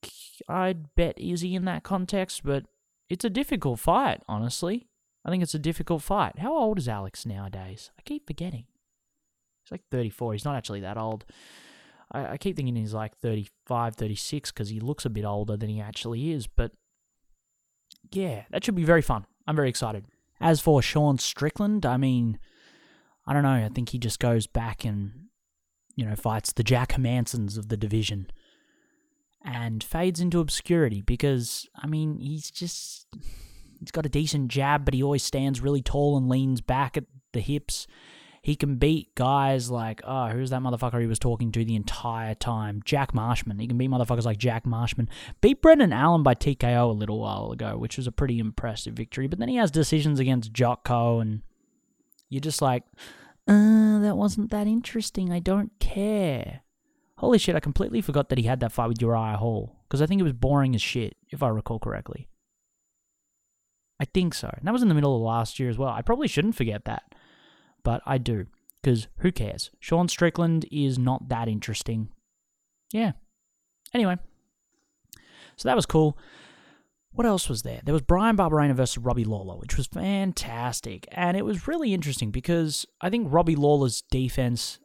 I'd bet Izzy in that context, but it's a difficult fight, honestly. I think it's a difficult fight. How old is Alex nowadays? I keep forgetting. He's like 34. He's not actually that old. I, I keep thinking he's like 35, 36 because he looks a bit older than he actually is, but yeah, that should be very fun. I'm very excited. As for Sean Strickland, I mean, I don't know. I think he just goes back and, you know, fights the Jack Hermanssons of the division and fades into obscurity because, I mean, he's just. He's got a decent jab, but he always stands really tall and leans back at the hips. He can beat guys like, oh, who's that motherfucker he was talking to the entire time? Jack Marshman. He can beat motherfuckers like Jack Marshman. Beat Brendan Allen by TKO a little while ago, which was a pretty impressive victory. But then he has decisions against Jocko, and you're just like, uh, that wasn't that interesting. I don't care. Holy shit, I completely forgot that he had that fight with Uriah Hall. Because I think it was boring as shit, if I recall correctly. I think so. And that was in the middle of last year as well. I probably shouldn't forget that, but I do because who cares? Sean Strickland is not that interesting. Yeah. Anyway, so that was cool. What else was there? There was Bryan Barberena versus Robbie Lawler, which was fantastic. And it was really interesting because I think Robbie Lawler's defense,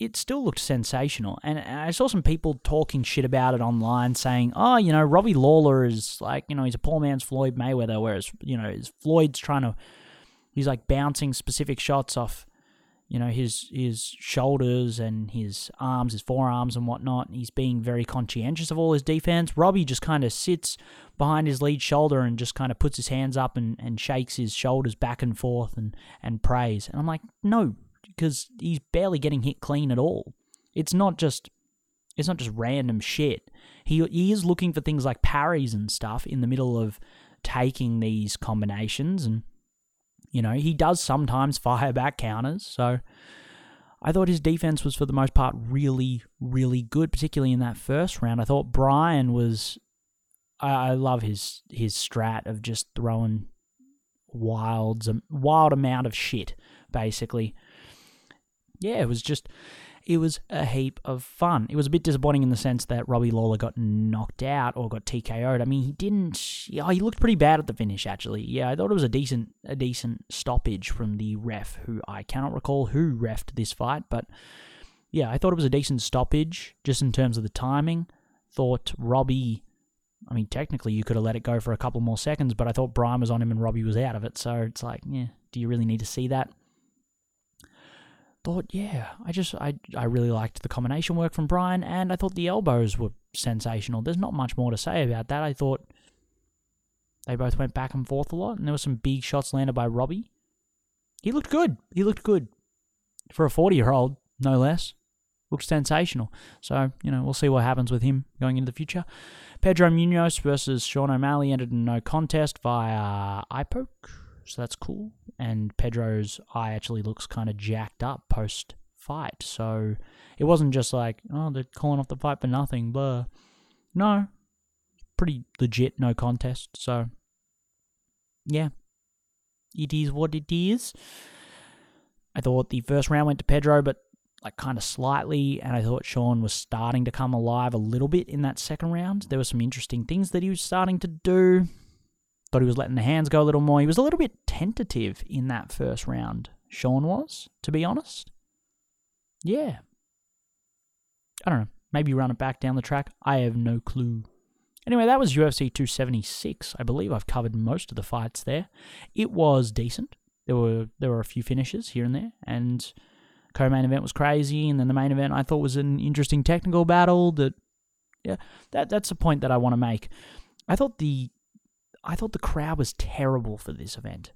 it still looked sensational. And I saw some people talking shit about it online saying, oh, you know, Robbie Lawler is like, you know, he's a poor man's Floyd Mayweather, whereas, you know, Floyd's trying to, he's like bouncing specific shots off you know his his shoulders and his arms, his forearms and whatnot. He's being very conscientious of all his defense. Robbie just kind of sits behind his lead shoulder and just kind of puts his hands up and, and shakes his shoulders back and forth and and prays. And I'm like, no, because he's barely getting hit clean at all. It's not just it's not just random shit. He he is looking for things like parries and stuff in the middle of taking these combinations and you know, he does sometimes fire back counters, so I thought his defense was for the most part really, really good, particularly in that first round. I thought Bryan was I, I love his his strat of just throwing wilds a wild amount of shit, basically. Yeah, it was just it was a heap of fun. It was a bit disappointing in the sense that Robbie Lawler got knocked out or got TKO'd. I mean, he didn't. Oh, he looked pretty bad at the finish. Actually, yeah, I thought it was a decent a decent stoppage from the ref, who I cannot recall who refed this fight, but yeah, I thought it was a decent stoppage just in terms of the timing. Thought Robbie. I mean, technically, you could have let it go for a couple more seconds, but I thought Bryan was on him and Robbie was out of it. So it's like, yeah, do you really need to see that? Thought, yeah, I just I I really liked the combination work from Bryan, and I thought the elbows were sensational. There's not much more to say about that. I thought they both went back and forth a lot, and there were some big shots landed by Robbie. He looked good. He looked good for a 40 year old, no less. Looked sensational. So you know we'll see what happens with him going into the future. Pedro Munoz versus Sean O'Malley ended in no contest via eye poke so that's cool. And Pedro's eye actually looks kind of jacked up post fight. So it wasn't just like, oh, they're calling off the fight for nothing, blah. No, pretty legit, no contest. So yeah, it is what it is. I thought the first round went to Pedro, but like kind of slightly, and I thought Sean was starting to come alive a little bit in that second round. There were some interesting things that he was starting to do. Thought he was letting the hands go a little more. He was a little bit tentative in that first round. Sean was, to be honest. Yeah. I don't know. Maybe run it back down the track. I have no clue. Anyway, that was UFC 276. I believe I've covered most of the fights there. It was decent. There were there were a few finishes here and there, and co-main event was crazy, and then the main event I thought was an interesting technical battle. That yeah, that that's a point that I want to make. I thought the I thought the crowd was terrible for this event.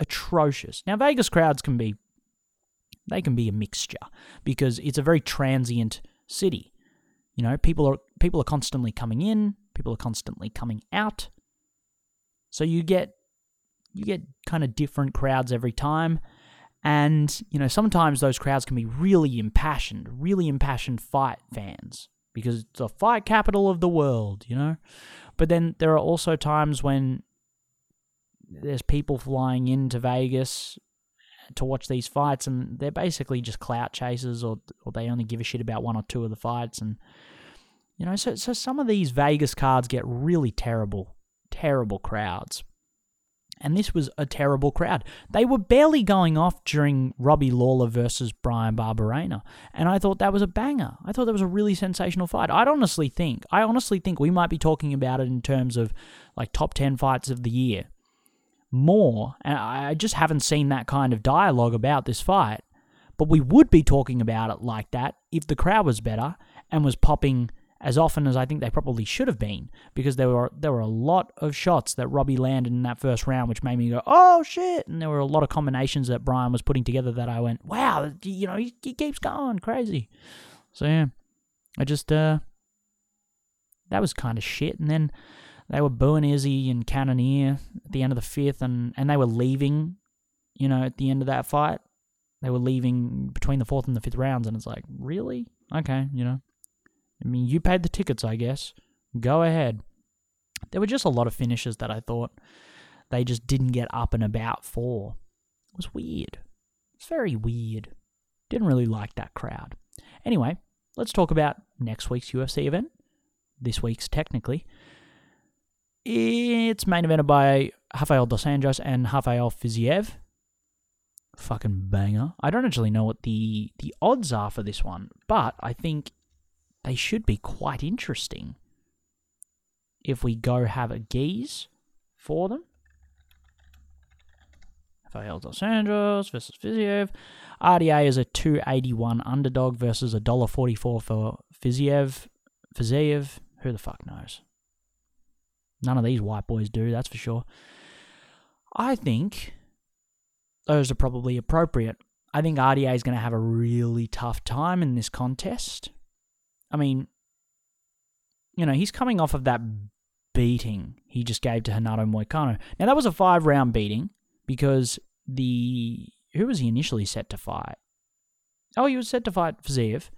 Atrocious. Now Vegas crowds can be they can be a mixture because it's a very transient city. You know, people are people are constantly coming in, people are constantly coming out. So you get you get kind of different crowds every time. And, you know, sometimes those crowds can be really impassioned, really impassioned fight fans because it's the fight capital of the world, you know? But then there are also times when there's people flying into Vegas to watch these fights and they're basically just clout chasers or or they only give a shit about one or two of the fights and you know so so some of these Vegas cards get really terrible terrible crowds and this was a terrible crowd. They were barely going off during Robbie Lawler versus Bryan Barberena, and I thought that was a banger. I thought that was a really sensational fight. I'd honestly think, I honestly think we might be talking about it in terms of like top 10 fights of the year. More, and I just haven't seen that kind of dialogue about this fight, but we would be talking about it like that if the crowd was better and was popping as often as I think they probably should have been because there were there were a lot of shots that Robbie landed in that first round, which made me go, "Oh shit!" And there were a lot of combinations that Bryan was putting together that I went, "Wow!" You know, he, he keeps going crazy. So yeah, I just uh, that was kind of shit. And then they were booing Izzy and Cannonier at the end of the fifth, and and they were leaving. You know, at the end of that fight, they were leaving between the fourth and the fifth rounds, and it's like, really? Okay, you know, I mean, you paid the tickets, I guess. Go ahead. There were just a lot of finishes that I thought they just didn't get up and about for. It was weird. It's very weird. Didn't really like that crowd. Anyway, let's talk about next week's UFC event. This week's, technically. It's main evented by Rafael Dos Anjos and Rafael Fiziev. Fucking banger. I don't actually know what the, the odds are for this one, but I think they should be quite interesting. If we go have a geese for them. Rafael Dos Anjos versus Fiziev. RDA is a 281 underdog versus a $1.44 for Fiziev. Fiziev, who the fuck knows? None of these white boys do, that's for sure. I think those are probably appropriate. I think RDA is going to have a really tough time in this contest. I mean, you know, he's coming off of that beating he just gave to Renato Moicano. Now, that was a five round beating because the. Who was he initially set to fight? Oh, he was set to fight Fiziev,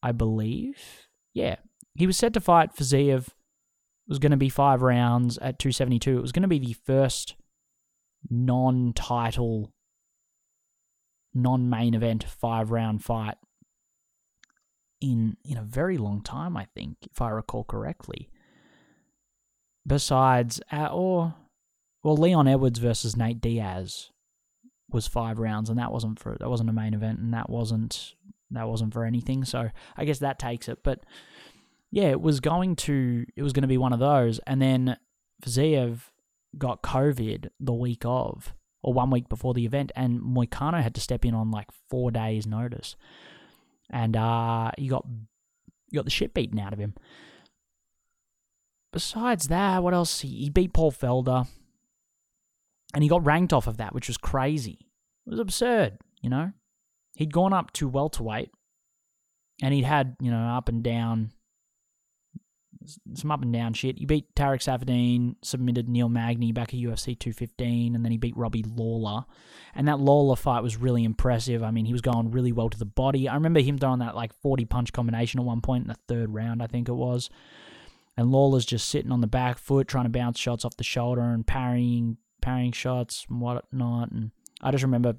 I believe. Yeah. He was set to fight Fiziev was going to be five rounds at 272. It was going to be the first non title, non main event five round fight in in a very long time, I think, if I recall correctly. Besides, uh, or well, Leon Edwards versus Nate Diaz was five rounds, and that wasn't for that wasn't a main event, and that wasn't that wasn't for anything. So I guess that takes it. But yeah, it was going to it was going to be one of those, and then Fiziev got COVID the week of, or one week before the event, and Moicano had to step in on like four days' notice, and uh, he got he got the shit beaten out of him. Besides that, what else? He, he beat Paul Felder, and he got ranked off of that, which was crazy. It was absurd, you know. He'd gone up to welterweight, and he'd had you know up and down some up and down shit. He beat Tarec Saffiedine, submitted Neil Magny back at UFC 215, and then he beat Robbie Lawler. And that Lawler fight was really impressive. I mean, he was going really well to the body. I remember him throwing that like 40 punch combination at one point in the third round, I think it was. And Lawler's just sitting on the back foot, trying to bounce shots off the shoulder and parrying, parrying shots and whatnot. And I just remember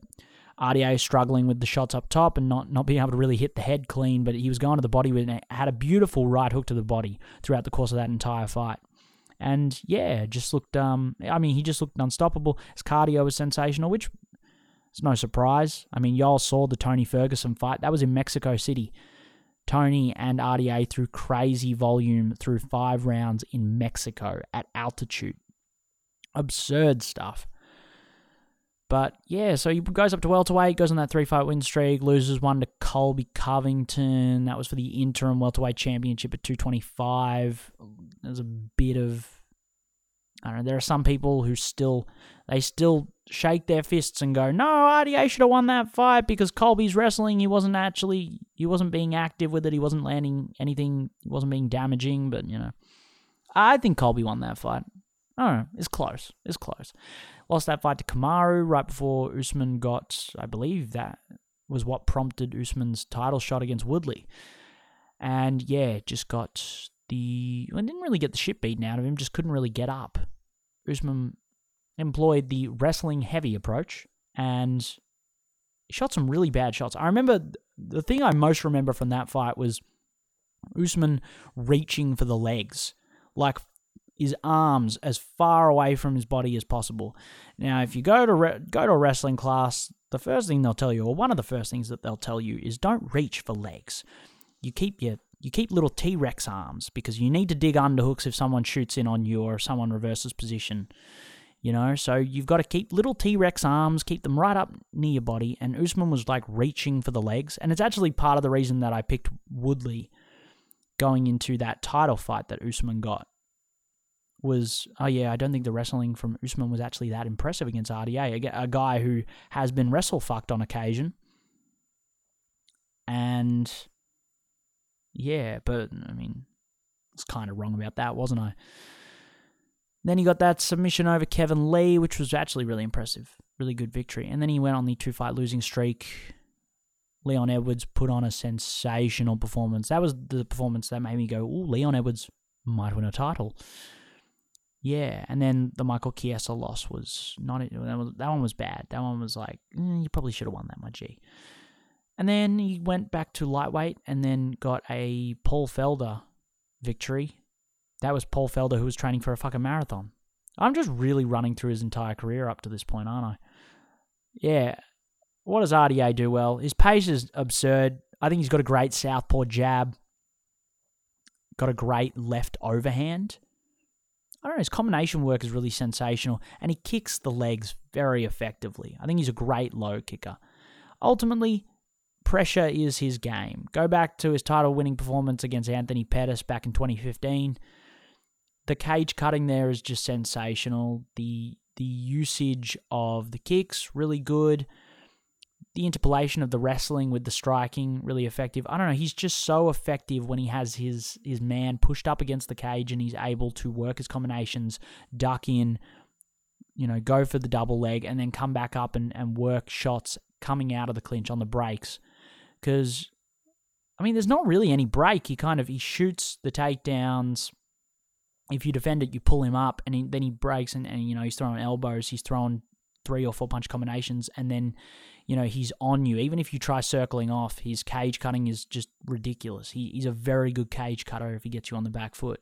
RDA struggling with the shots up top and not, not being able to really hit the head clean, but he was going to the body with and had a beautiful right hook to the body throughout the course of that entire fight. And yeah, just looked um I mean he just looked unstoppable. His cardio was sensational, which is no surprise. I mean, y'all saw the Tony Ferguson fight. That was in Mexico City. Tony and RDA threw crazy volume through five rounds in Mexico at altitude. Absurd stuff. But yeah, so he goes up to welterweight, goes on that three fight win streak, loses one to Colby Covington. That was for the interim welterweight championship at 225. There's a bit of I don't know. There are some people who still they still shake their fists and go, "No, RDA should have won that fight because Colby's wrestling. He wasn't actually he wasn't being active with it. He wasn't landing anything. He wasn't being damaging." But you know, I think Colby won that fight. Know. It's close. It's close. Lost that fight to Kamaru right before Usman got, I believe that was what prompted Usman's title shot against Woodley. And yeah, just got the. I didn't really get the shit beaten out of him, just couldn't really get up. Usman employed the wrestling heavy approach and shot some really bad shots. I remember the thing I most remember from that fight was Usman reaching for the legs. Like his arms as far away from his body as possible. Now, if you go to re- go to a wrestling class, the first thing they'll tell you, or one of the first things that they'll tell you, is don't reach for legs. You keep your you keep little T Rex arms because you need to dig underhooks if someone shoots in on you or someone reverses position. You know, so you've got to keep little T Rex arms, keep them right up near your body. And Usman was like reaching for the legs, and it's actually part of the reason that I picked Woodley going into that title fight that Usman got was, oh yeah, I don't think the wrestling from Usman was actually that impressive against RDA, a, a guy who has been wrestle fucked on occasion. And yeah, but I mean, I was kind of wrong about that, wasn't I? Then he got that submission over Kevin Lee, which was actually really impressive. Really good victory. And then he went on the two fight losing streak. Leon Edwards put on a sensational performance. That was the performance that made me go, "Ooh, Leon Edwards might win a title." Yeah, and then the Michael Chiesa loss was not. That, one was bad. That one was like mm, you probably should have won that, my G. And then he went back to lightweight and then got a Paul Felder victory. That was Paul Felder who was training for a fucking marathon. I'm just really running through his entire career up to this point, aren't I? Yeah. What does RDA do well? His pace is absurd. I think he's got a great southpaw jab. Got a great left overhand. I don't know, his combination work is really sensational, and he kicks the legs very effectively. I think he's a great low kicker. Ultimately, pressure is his game. Go back to his title winning performance against Anthony Pettis back in 2015. The cage cutting there is just sensational. The the usage of the kicks really good. The interpolation of the wrestling with the striking really effective. I don't know, he's just so effective when he has his his man pushed up against the cage and he's able to work his combinations, duck in, you know, go for the double leg and then come back up and, and work shots coming out of the clinch on the breaks because I mean, there's not really any break. He kind of he shoots the takedowns. If you defend it, you pull him up, and he, then he breaks, and, and you know he's throwing elbows. He's throwing three or four punch combinations, and then you know he's on you. Even if you try circling off, his cage cutting is just ridiculous. He, he's a very good cage cutter if he gets you on the back foot.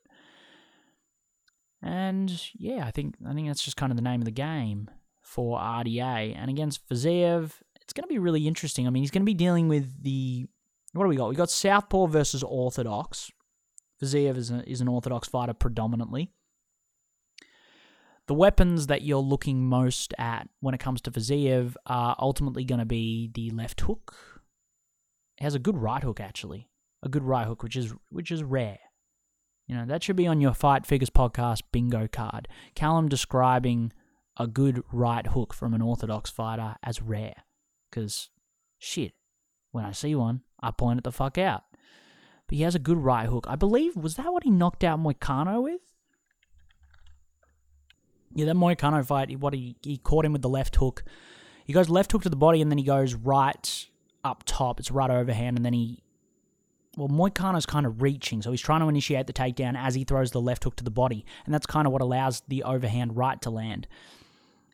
And yeah, I think I think that's just kind of the name of the game for RDA. And against Fiziev, it's going to be really interesting. I mean, he's going to be dealing with the what do we got? We got Southpaw versus Orthodox. Fiziev is, a, is an Orthodox fighter predominantly. The weapons that you're looking most at when it comes to Fiziev are ultimately going to be the left hook. He has a good right hook actually, a good right hook, which is which is rare. You know that should be on your Fight Figures podcast bingo card. Callum describing a good right hook from an Orthodox fighter as rare. Because, shit, when I see one, I point it the fuck out. But he has a good right hook. I believe, was that what he knocked out Moicano with? Yeah, that Moicano fight, what he, he caught him with the left hook. He goes left hook to the body and then he goes right up top. It's right overhand and then he. Well, Moicano's kind of reaching, so he's trying to initiate the takedown as he throws the left hook to the body. And that's kind of what allows the overhand right to land.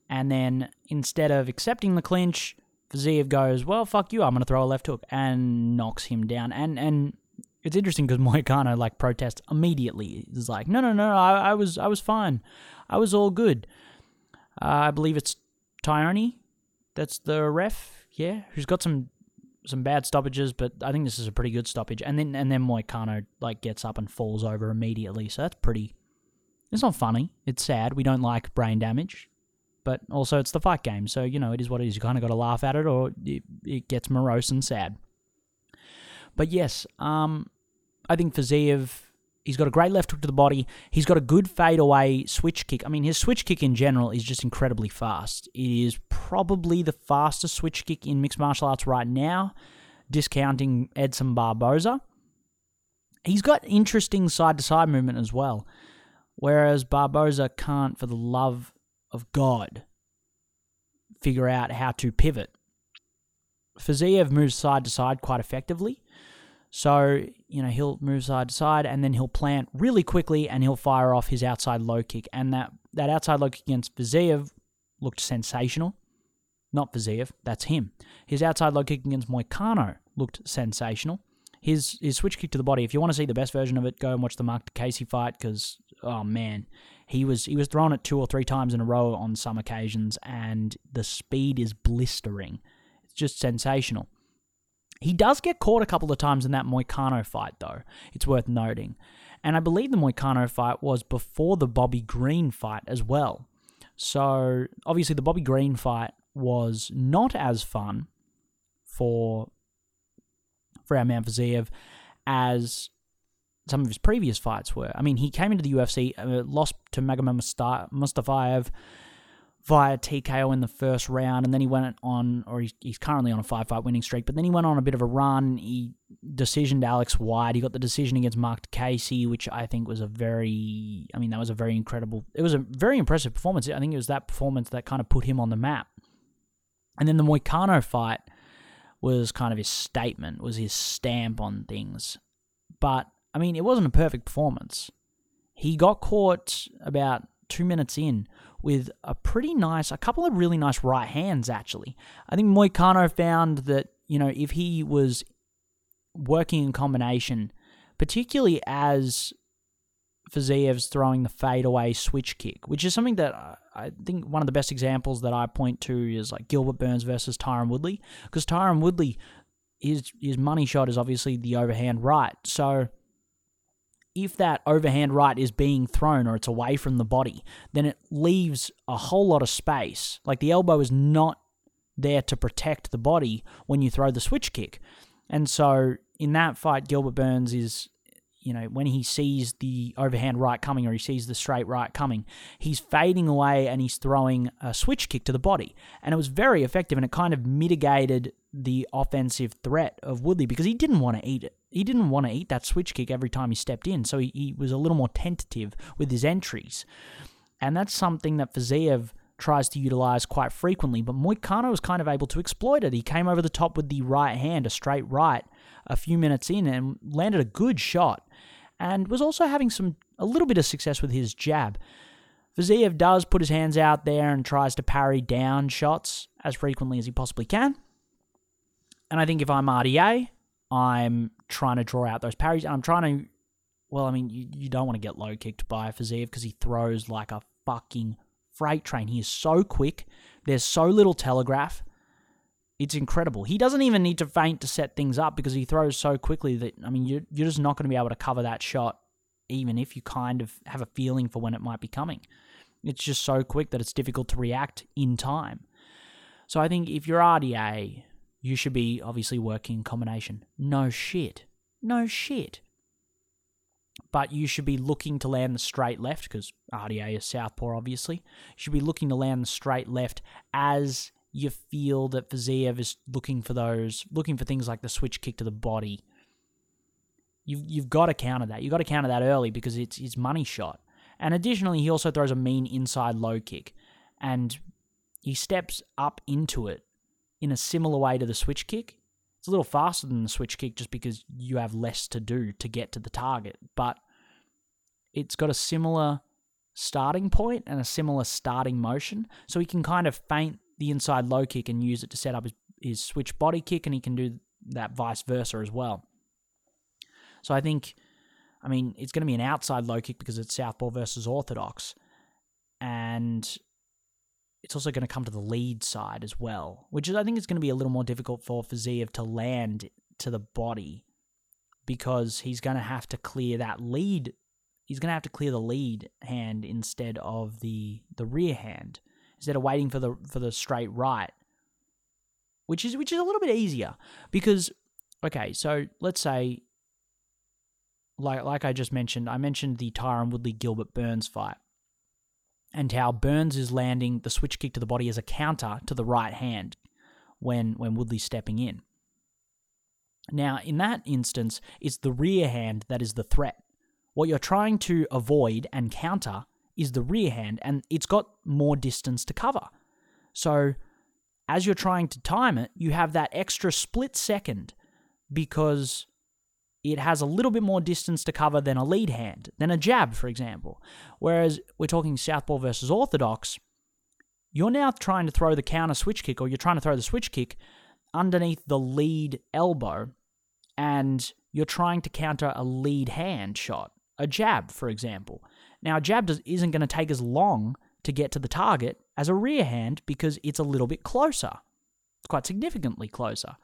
And then instead of accepting the clinch, Fiziev goes, well, fuck you, I'm going to throw a left hook, and knocks him down. And and it's interesting because Moicano, like, protests immediately. He's like, no, no, no, I, I was I was fine. I was all good. Uh, I believe it's Tyone that's the ref, yeah, who's got some some bad stoppages, but I think this is a pretty good stoppage. And then and then Moicano, like, gets up and falls over immediately, so that's pretty... It's not funny. It's sad. We don't like brain damage but also it's the fight game, so you know it is what it is. You kind of got to laugh at it, or it, it, gets morose and sad. But yes, um, I think Fiziev, he's got a great left hook to the body. He's got a good fadeaway switch kick. I mean, his switch kick in general is just incredibly fast. It is probably the fastest switch kick in mixed martial arts right now, discounting Edson Barboza. He's got interesting side to side movement as well, whereas Barboza can't, for the love of God figure out how to pivot. Fiziev moves side to side quite effectively. So, you know, he'll move side to side and then he'll plant really quickly and he'll fire off his outside low kick. And that, that outside low kick against Fiziev looked sensational. Not Fiziev, that's him. His outside low kick against Moicano looked sensational. His his switch kick to the body. If you want to see the best version of it, go and watch the Marc Diakiese fight because oh man, he was he was thrown it two or three times in a row on some occasions, and the speed is blistering. It's just sensational. He does get caught a couple of times in that Moicano fight, though. It's worth noting. And I believe the Moicano fight was before the Bobby Green fight as well. So, obviously, the Bobby Green fight was not as fun for, for our man Fiziev as some of his previous fights were. I mean, he came into the UFC, uh, lost to Magomed Mustafayev via TKO in the first round, and then he went on, or he's, he's currently on a five fight winning streak, but then he went on a bit of a run. He decisioned Alex White. He got the decision against Marc Diakiese, which I think was a very, I mean, that was a very incredible, it was a very impressive performance. I think it was that performance that kind of put him on the map. And then the Moicano fight was kind of his statement, was his stamp on things. But I mean, it wasn't a perfect performance. He got caught about two minutes in with a pretty nice, a couple of really nice right hands, actually. I think Moicano found that, you know, if he was working in combination, particularly as Fiziev's throwing the fadeaway switch kick, which is something that I think one of the best examples that I point to is like Gilbert Burns versus Tyron Woodley, because Tyron Woodley, his his money shot is obviously the overhand right. So if that overhand right is being thrown or it's away from the body, then it leaves a whole lot of space. Like the elbow is not there to protect the body when you throw the switch kick. And so in that fight, Gilbert Burns is you know, when he sees the overhand right coming or he sees the straight right coming, he's fading away and he's throwing a switch kick to the body. And it was very effective and it kind of mitigated the offensive threat of Woodley because he didn't want to eat it. He didn't want to eat that switch kick every time he stepped in. So he, he was a little more tentative with his entries. And that's something that Fiziev tries to utilize quite frequently, but Moicano was kind of able to exploit it. He came over the top with the right hand, a straight right, a few minutes in and landed a good shot and was also having some a little bit of success with his jab. Fiziev does put his hands out there and tries to parry down shots as frequently as he possibly can. And I think if I'm RDA, I'm trying to draw out those parries. And I'm trying to, well, I mean, you, you don't want to get low kicked by Fiziev because he throws like a fucking freight train. He is so quick. There's so little telegraph. It's incredible. He doesn't even need to feint to set things up because he throws so quickly that, I mean, you're, you're just not going to be able to cover that shot, even if you kind of have a feeling for when it might be coming. It's just so quick that it's difficult to react in time. So I think if you're RDA, you should be obviously working in combination. No shit. No shit. But you should be looking to land the straight left because RDA is southpaw, obviously. You should be looking to land the straight left as you feel that Fiziev is looking for those, looking for things like the switch kick to the body. You've, you've got to counter that. You've got to counter that early because it's his money shot. And additionally, he also throws a mean inside low kick. And he steps up into it in a similar way to the switch kick. It's a little faster than the switch kick just because you have less to do to get to the target. But it's got a similar starting point and a similar starting motion. So he can kind of feint the inside low kick and use it to set up his, his switch body kick, and he can do that vice versa as well. So I think, I mean, it's going to be an outside low kick because it's southpaw versus orthodox, and it's also going to come to the lead side as well, which is I think is going to be a little more difficult for Fiziev to land to the body because he's going to have to clear that lead. He's going to have to clear the lead hand instead of the the rear hand instead of waiting for the for the straight right, which is which is a little bit easier because okay, so let's say like like I just mentioned, I mentioned the Tyron Woodley Gilbert Burns fight. And how Burns is landing the switch kick to the body as a counter to the right hand when when Woodley's stepping in. Now, in that instance, it's the rear hand that is the threat. What you're trying to avoid and counter is the rear hand, and it's got more distance to cover. So, as you're trying to time it, you have that extra split second because it has a little bit more distance to cover than a lead hand, than a jab, for example. Whereas we're talking southpaw versus orthodox, you're now trying to throw the counter switch kick, or you're trying to throw the switch kick underneath the lead elbow, and you're trying to counter a lead hand shot, a jab, for example. Now, a jab does, isn't going to take as long to get to the target as a rear hand because it's a little bit closer. It's quite significantly closer.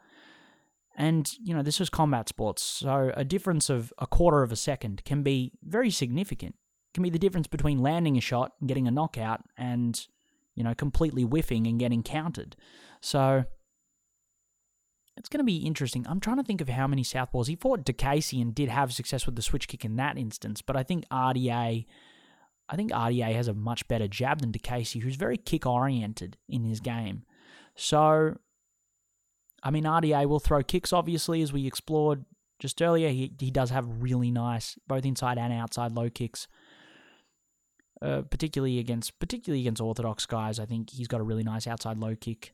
And, you know, this was combat sports, so a difference of a quarter of a second can be very significant. It can be the difference between landing a shot and getting a knockout and, you know, completely whiffing and getting countered. So it's going to be interesting. I'm trying to think of how many southpaws he fought. Diakiese and did have success with the switch kick in that instance, but I think RDA, I think RDA has a much better jab than Diakiese, who's very kick oriented in his game. So, I mean, RDA will throw kicks, obviously, as we explored just earlier. He he does have really nice both inside and outside low kicks. Uh, particularly against particularly against orthodox guys, I think he's got a really nice outside low kick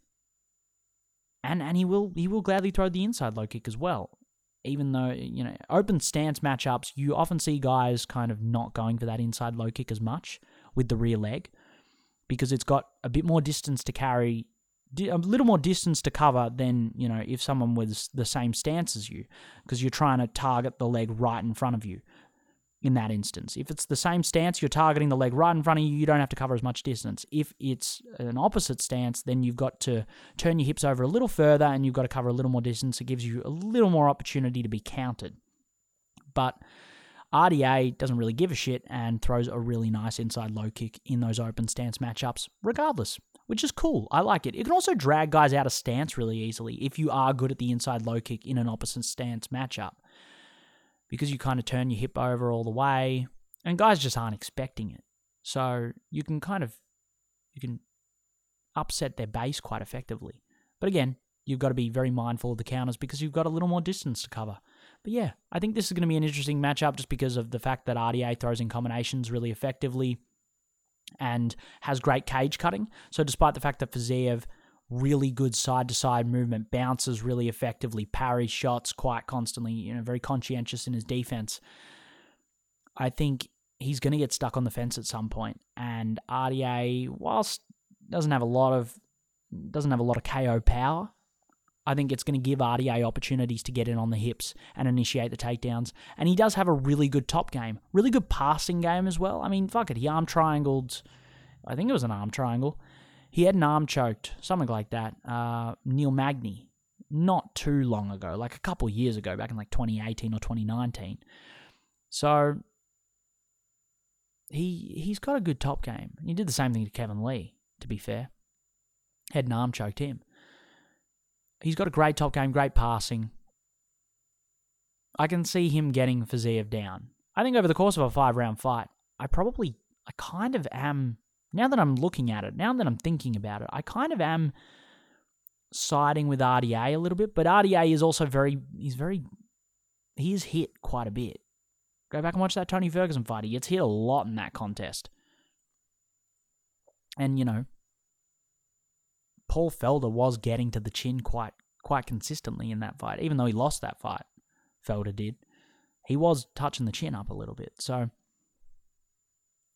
and and he will he will gladly throw the inside low kick as well. Even though you know open stance matchups, you often see guys kind of not going for that inside low kick as much, with the rear leg because it's got a bit more distance to carry, a little more distance to cover than, you know, if someone was the same stance as you because you're trying to target the leg right in front of you in that instance. If it's the same stance, you're targeting the leg right in front of you, you don't have to cover as much distance. If it's an opposite stance, then you've got to turn your hips over a little further and you've got to cover a little more distance. It gives you a little more opportunity to be counted. But RDA doesn't really give a shit and throws a really nice inside low kick in those open stance matchups, regardless, which is cool. I like it. It can also drag guys out of stance really easily if you are good at the inside low kick in an opposite stance matchup because you kind of turn your hip over all the way, and guys just aren't expecting it. So you can kind of you can upset their base quite effectively. But again, you've got to be very mindful of the counters because you've got a little more distance to cover. But yeah, I think this is going to be an interesting matchup just because of the fact that RDA throws in combinations really effectively and has great cage cutting. So despite the fact that Fiziev really good side to side movement, bounces really effectively, parries shots quite constantly, you know, very conscientious in his defense. I think he's going to get stuck on the fence at some point. And RDA, whilst doesn't have a lot of doesn't have a lot of KO power, I think it's going to give RDA opportunities to get in on the hips and initiate the takedowns. And he does have a really good top game, really good passing game as well. I mean, fuck it, he arm triangled. I think it was an arm triangle he had an arm choked, something like that. Uh, Neil Magny, not too long ago, like a couple years ago, back in like 2018 or 2019. So he he's got a good top game. He did the same thing to Kevin Lee, to be fair. Had an arm choked him. He's got a great top game, great passing. I can see him getting Fiziev down. I think over the course of a five round fight, I probably, I kind of am now that I'm looking at it, now that I'm thinking about it, I kind of am siding with RDA a little bit, but RDA is also very, he's very, he is hit quite a bit. Go back and watch that Tony Ferguson fight. He gets hit a lot in that contest. And, you know, Paul Felder was getting to the chin quite quite consistently in that fight, even though he lost that fight. Felder did. He was touching the chin up a little bit. So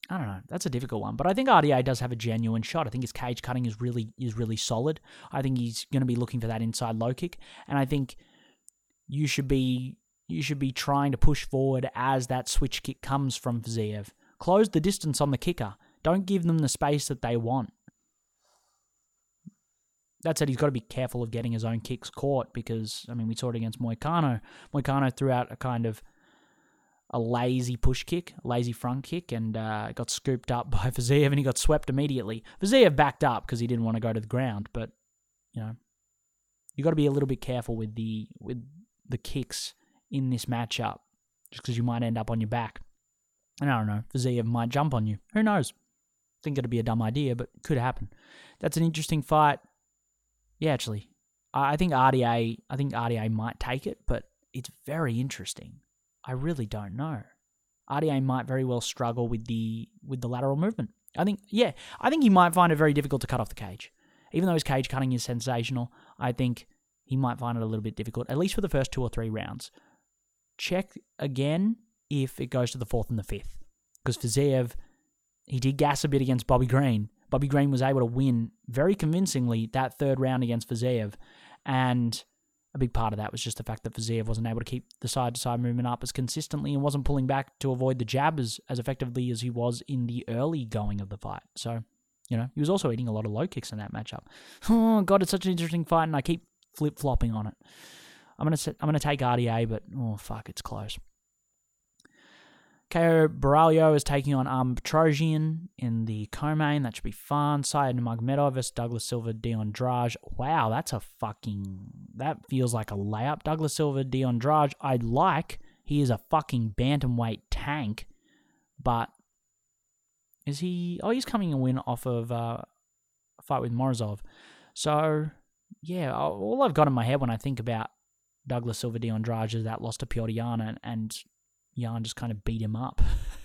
I don't know. That's a difficult one, but I think RDA does have a genuine shot. I think his cage cutting is really is really solid. I think he's going to be looking for that inside low kick, and I think you should be you should be trying to push forward as that switch kick comes from Fiziev. Close the distance on the kicker. Don't give them the space that they want. That said, he's got to be careful of getting his own kicks caught because I mean we saw it against Moicano. Moicano threw out a kind of a lazy push kick, lazy front kick, and uh, got scooped up [laughs] by Fiziev, and he got swept immediately. Fiziev backed up because he didn't want to go to the ground, but you know, you got to be a little bit careful with the with the kicks in this matchup, just because you might end up on your back. And I don't know, Fiziev might jump on you. Who knows? I Think it'd be a dumb idea, but could happen. That's an interesting fight. Yeah, actually, I think RDA. I think RDA might take it, but it's very interesting. I really don't know. RDA might very well struggle with the with the lateral movement. I think yeah, I think he might find it very difficult to cut off the cage. Even though his cage cutting is sensational, I think he might find it a little bit difficult, at least for the first two or three rounds. Check again if it goes to the fourth and the fifth. Because Fiziev, he did gas a bit against Bobby Green. Bobby Green was able to win very convincingly that third round against Fiziev. And a big part of that was just the fact that Fiziev wasn't able to keep the side to side movement up as consistently and wasn't pulling back to avoid the jab as, as effectively as he was in the early going of the fight. So, you know, he was also eating a lot of low kicks in that matchup. [laughs] Oh god, it's such an interesting fight, and I keep flip flopping on it. I'm gonna I'm gonna take RDA, but oh fuck, it's close. Caio Borralho is taking on Armen Petrosyan in the co-main. That should be fun. Said Nurmagomedov versus Douglas Silva, de Andrade. Wow, that's a fucking... That feels like a layup. Douglas Silva, de Andrade, I like. He is a fucking bantamweight tank. But is he... Oh, he's coming a win off of uh, a fight with Morozov. So, yeah, all I've got in my head when I think about Douglas Silva, de Andrade is that loss to Petr Yan and, and Yan just kind of beat him up.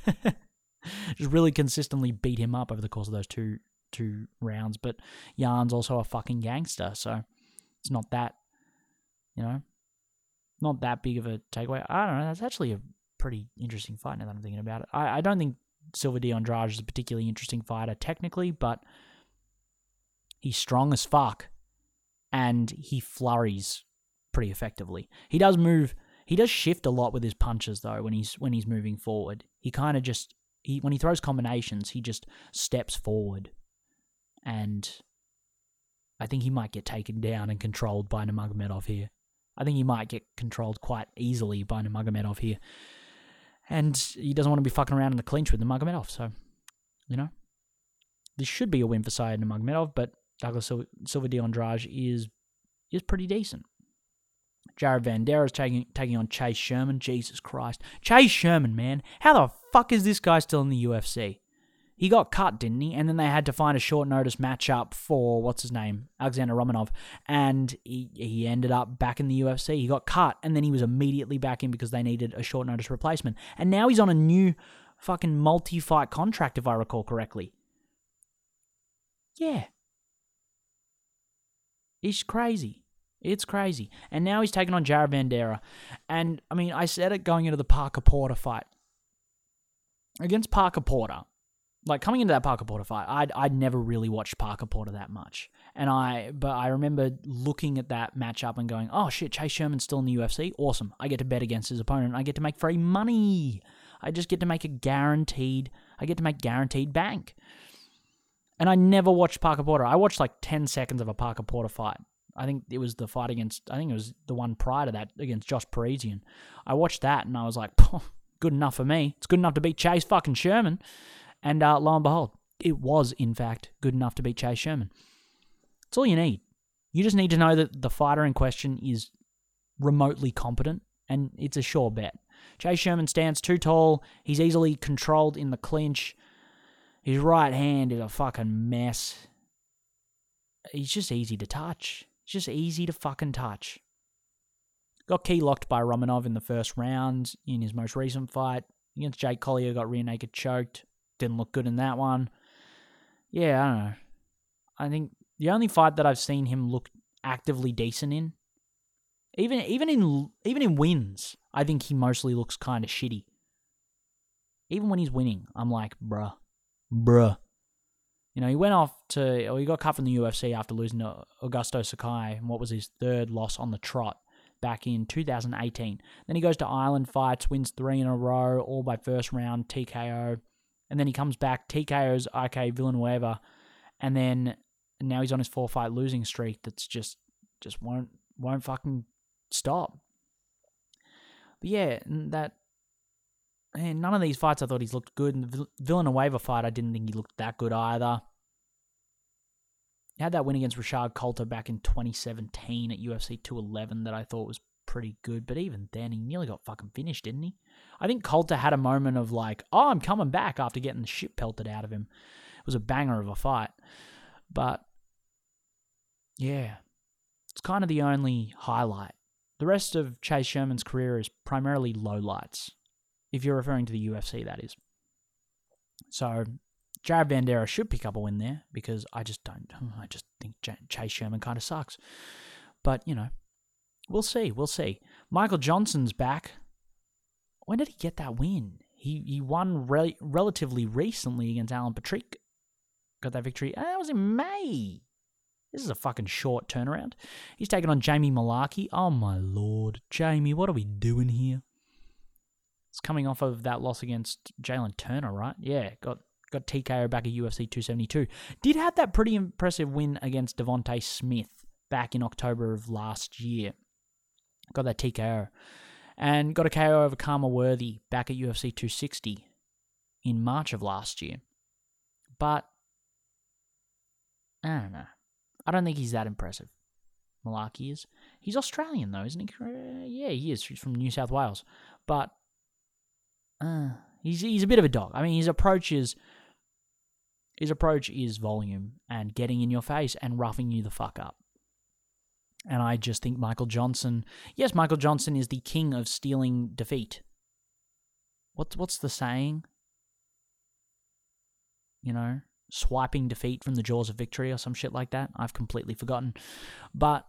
[laughs] just really consistently beat him up over the course of those two two rounds. But Yan's also a fucking gangster, so it's not that you know, not that big of a takeaway. I don't know. That's actually a pretty interesting fight now that I'm thinking about it. I, I don't think Silva de Andrade is a particularly interesting fighter technically, but he's strong as fuck and he flurries pretty effectively. He does move he does shift a lot with his punches though when he's when he's moving forward. He kind of just he when he throws combinations, he just steps forward. And I think he might get taken down and controlled by Nurmagomedov here. I think he might get controlled quite easily by Nurmagomedov here. And he doesn't want to be fucking around in the clinch with Nurmagomedov, so, you know. This should be a win for Said Nurmagomedov, but Douglas Sil- Silva de Andrade is, is pretty decent. Jared Vanderaa is taking, taking on Chase Sherman. Jesus Christ. Chase Sherman, man. How the fuck is this guy still in the UFC? He got cut, didn't he? And then they had to find a short notice matchup for what's his name, Alexander Romanov, and he he ended up back in the UFC. He got cut, and then he was immediately back in because they needed a short notice replacement. And now he's on a new fucking multi-fight contract, if I recall correctly. Yeah, it's crazy. It's crazy. And now he's taking on Jared Vanderaa. And I mean, I said it going into the Parker Porter fight. Against Parker Porter, like coming into that Parker Porter fight, I'd I'd never really watched Parker Porter that much, and I but I remember looking at that matchup and going, oh shit, Chase Sherman's still in the UFC, awesome. I get to bet against his opponent. I get to make free money. I just get to make a guaranteed. I get to make guaranteed bank. And I never watched Parker Porter. I watched like ten seconds of a Parker Porter fight. I think it was the fight against. I think it was the one prior to that against Josh Parisian. I watched that and I was like, [laughs] good enough for me. It's good enough to beat Chase fucking Sherman. And uh, lo and behold, it was, in fact, good enough to beat Chase Sherman. That's all you need. You just need to know that the fighter in question is remotely competent, and it's a sure bet. Chase Sherman stands too tall. He's easily controlled in the clinch. His right hand is a fucking mess. He's just easy to touch. Just easy to fucking touch. Got key locked by Romanov in the first round in his most recent fight. Against Jake Collier, got rear naked choked. Didn't look good in that one. Yeah, I don't know. I think the only fight that I've seen him look actively decent in, even even in even in wins, I think he mostly looks kind of shitty. Even when he's winning, I'm like, bruh, bruh. You know, he went off to, or he got cut from the UFC after losing to Augusto Sakai, and what was his third loss on the trot back in 2018. Then he goes to Island Fights, wins three in a row, all by first round TKO and then he comes back, TKO's Ike Villanueva, and then now he's on his four fight losing streak that's just just won't won't fucking stop. But yeah, that man, none of these fights I thought he's looked good. And the Villanueva fight, I didn't think he looked that good either. He had that win against Rashad Coulter back in 2017 at UFC 211 that I thought was pretty good, but even then, he nearly got fucking finished, didn't he? I think Coulter had a moment of like, oh, I'm coming back after getting the shit pelted out of him. It was a banger of a fight. But yeah, it's kind of the only highlight. The rest of Chase Sherman's career is primarily lowlights, if you're referring to the UFC, that is. So Jared Vanderaa should pick up a win there because I just don't. I just think Chase Sherman kind of sucks. But you know, we'll see. We'll see. Michael Johnson's back when did he get that win? He he won re- relatively recently against Alan Patrick. Got that victory. That was in May. This is a fucking short turnaround. He's taking on Jamie Mullarkey. Oh my lord, Jamie, what are we doing here? It's coming off of that loss against Jalen Turner, right? Yeah, got got TKO back at UFC 272. Did have that pretty impressive win against Devonte Smith back in October of last year. Got that TKO and got a KO over Khama Worthy back at UFC 260 in March of last year. But I don't know. I don't think he's that impressive. Mullarkey is. He's Australian though, isn't he? Yeah, he is. He's from New South Wales, but uh, he's he's a bit of a dog. I mean, his approach is his approach is volume and getting in your face and roughing you the fuck up. And I just think Michael Johnson, yes, Michael Johnson is the king of stealing defeat. What's what's the saying? You know, swiping defeat from the jaws of victory or some shit like that. I've completely forgotten. But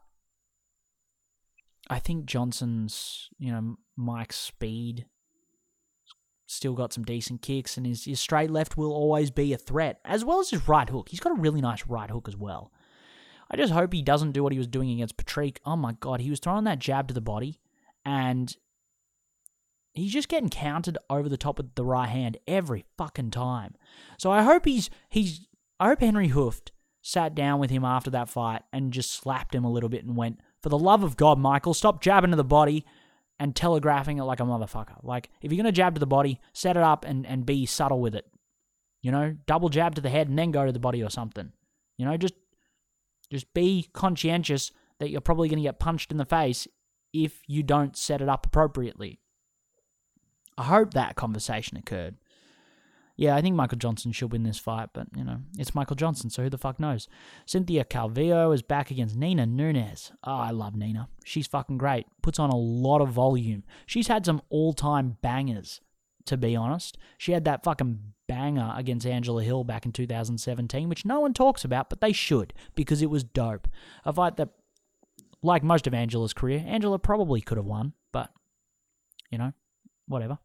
I think Johnson's, you know, Mike's speed still got some decent kicks, and his, his straight left will always be a threat, as well as his right hook. He's got a really nice right hook as well. I just hope he doesn't do what he was doing against Patrick. Oh my god, he was throwing that jab to the body, and he's just getting countered over the top of the right hand every fucking time. So I hope he's he's I hope Henry Hooft sat down with him after that fight and just slapped him a little bit and went, For the love of God, Michael, stop jabbing to the body and telegraphing it like a motherfucker. Like, if you're going to jab to the body, set it up and, and be subtle with it. You know, double jab to the head and then go to the body or something. You know, just just be conscientious that you're probably going to get punched in the face if you don't set it up appropriately. I hope that conversation occurred. Yeah, I think Michael Johnson should win this fight, but you know, it's Michael Johnson, so who the fuck knows? Cynthia Calvillo is back against Nina Nunes. Oh, I love Nina. She's fucking great. Puts on a lot of volume. She's had some all-time bangers, to be honest. She had that fucking banger against Angela Hill back in 2017, which no one talks about, but they should, because it was dope. A fight that, like most of Angela's career, Angela probably could have won, but, you know, whatever.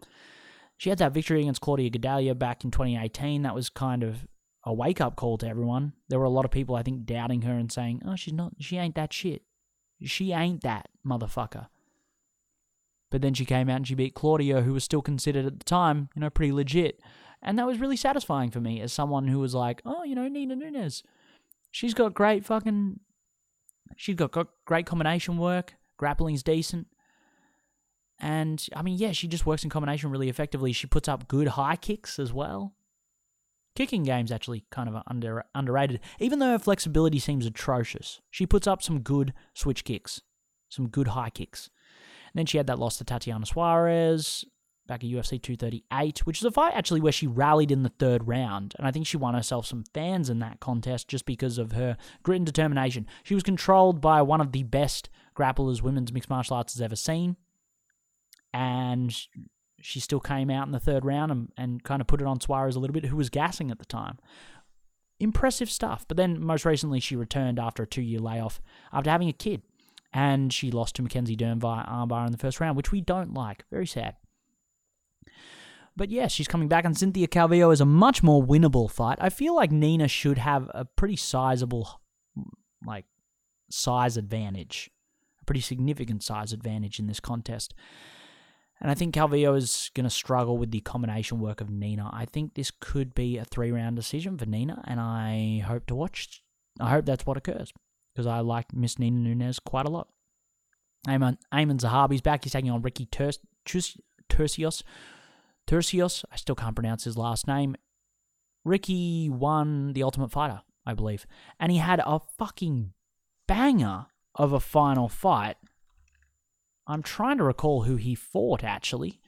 She had that victory against Claudia Gadelha back in 2018. That was kind of a wake up call to everyone. There were a lot of people, I think, doubting her and saying, "Oh, she's not. She ain't that shit. She ain't that motherfucker." But then she came out and she beat Claudia, who was still considered at the time, you know, pretty legit. And that was really satisfying for me as someone who was like, oh, you know, Nina Nunes. She's got great fucking. She's got, got great combination work. Grappling's decent. And I mean, yeah, she just works in combination really effectively. She puts up good high kicks as well. Kicking game's actually kind of under underrated, even though her flexibility seems atrocious. She puts up some good switch kicks, some good high kicks. And then she had that loss to Tatiana Suarez back at UFC 238, which is a fight actually where she rallied in the third round. And I think she won herself some fans in that contest just because of her grit and determination. She was controlled by one of the best grapplers women's mixed martial arts has ever seen and she still came out in the third round and, and kind of put it on Suarez a little bit, who was gassing at the time. Impressive stuff. But then most recently, she returned after a two year layoff after having a kid. And she lost to Mackenzie Dern via armbar in the first round, which we don't like. Very sad. But yeah, she's coming back, and Cynthia Calvillo is a much more winnable fight. I feel like Nina should have a pretty sizable, like, size advantage, a pretty significant size advantage in this contest. And I think Calvillo is going to struggle with the combination work of Nina. I think this could be a three round decision for Nina, and I hope to watch. I hope that's what occurs because I like Miss Nina Nunes quite a lot. Aiemann, Aiemann Zahabi's back. He's taking on Ricky Ter- Turcios. Turcios, I still can't pronounce his last name. Ricky won the Ultimate Fighter, I believe. And he had a fucking banger of a final fight I'm trying to recall who he fought actually,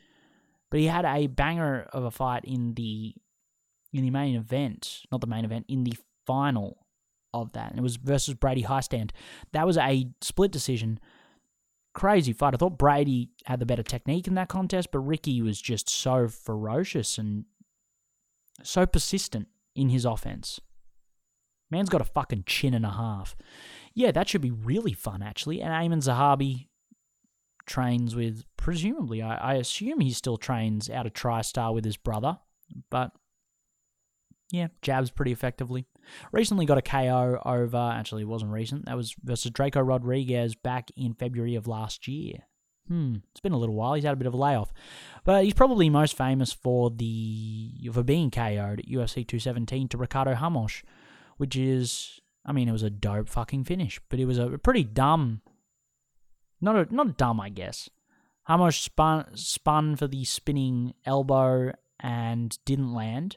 but he had a banger of a fight in the in the main event, not the main event, in the final of that, and it was versus Brady Hiestand. That was a split decision. Crazy fight. I thought Brady had the better technique in that contest, but Ricky was just so ferocious and so persistent in his offense. Man's got a fucking chin and a half. Yeah, that should be really fun, actually. And Aiemann Zahabi, trains with, presumably, I, I assume he still trains out of TriStar with his brother, but yeah, jabs pretty effectively. Recently got a KO over, actually, it wasn't recent, that was versus Drako Rodriguez back in February of last year. Hmm, it's been a little while. He's had a bit of a layoff, but he's probably most famous for the for being KO'd at UFC 217 to Ricardo Ramos, which is, I mean, it was a dope fucking finish, but it was a pretty dumb not a, not dumb, I guess. Ramos spun spun for the spinning elbow and didn't land,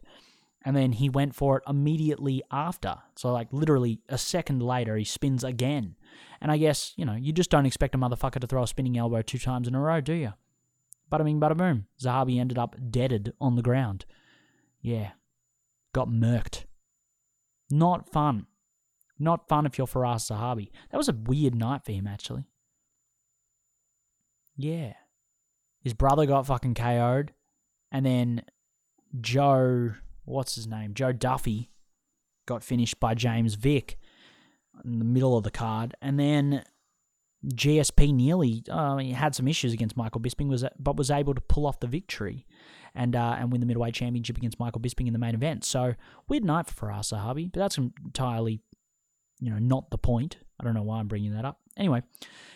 and then he went for it immediately after. So like literally a second later, he spins again. And I guess you know you just don't expect a motherfucker to throw a spinning elbow two times in a row, do you? Bada bing, bada boom. Zahabi ended up deaded on the ground. Yeah, got murked. Not fun. Not fun if you're Firas Zahabi. That was a weird night for him, actually. Yeah. His brother got fucking KO'd. And then Joe, what's his name? Joe Duffy got finished by James Vick in the middle of the card. And then GSP nearly uh, had some issues against Michael Bisping, was but was able to pull off the victory. and uh, and win the middleweight championship against Michael Bisping in the main event. So weird night for Firas Zahabi, but that's entirely, you know, not the point. I don't know why I'm bringing that up. Anyway,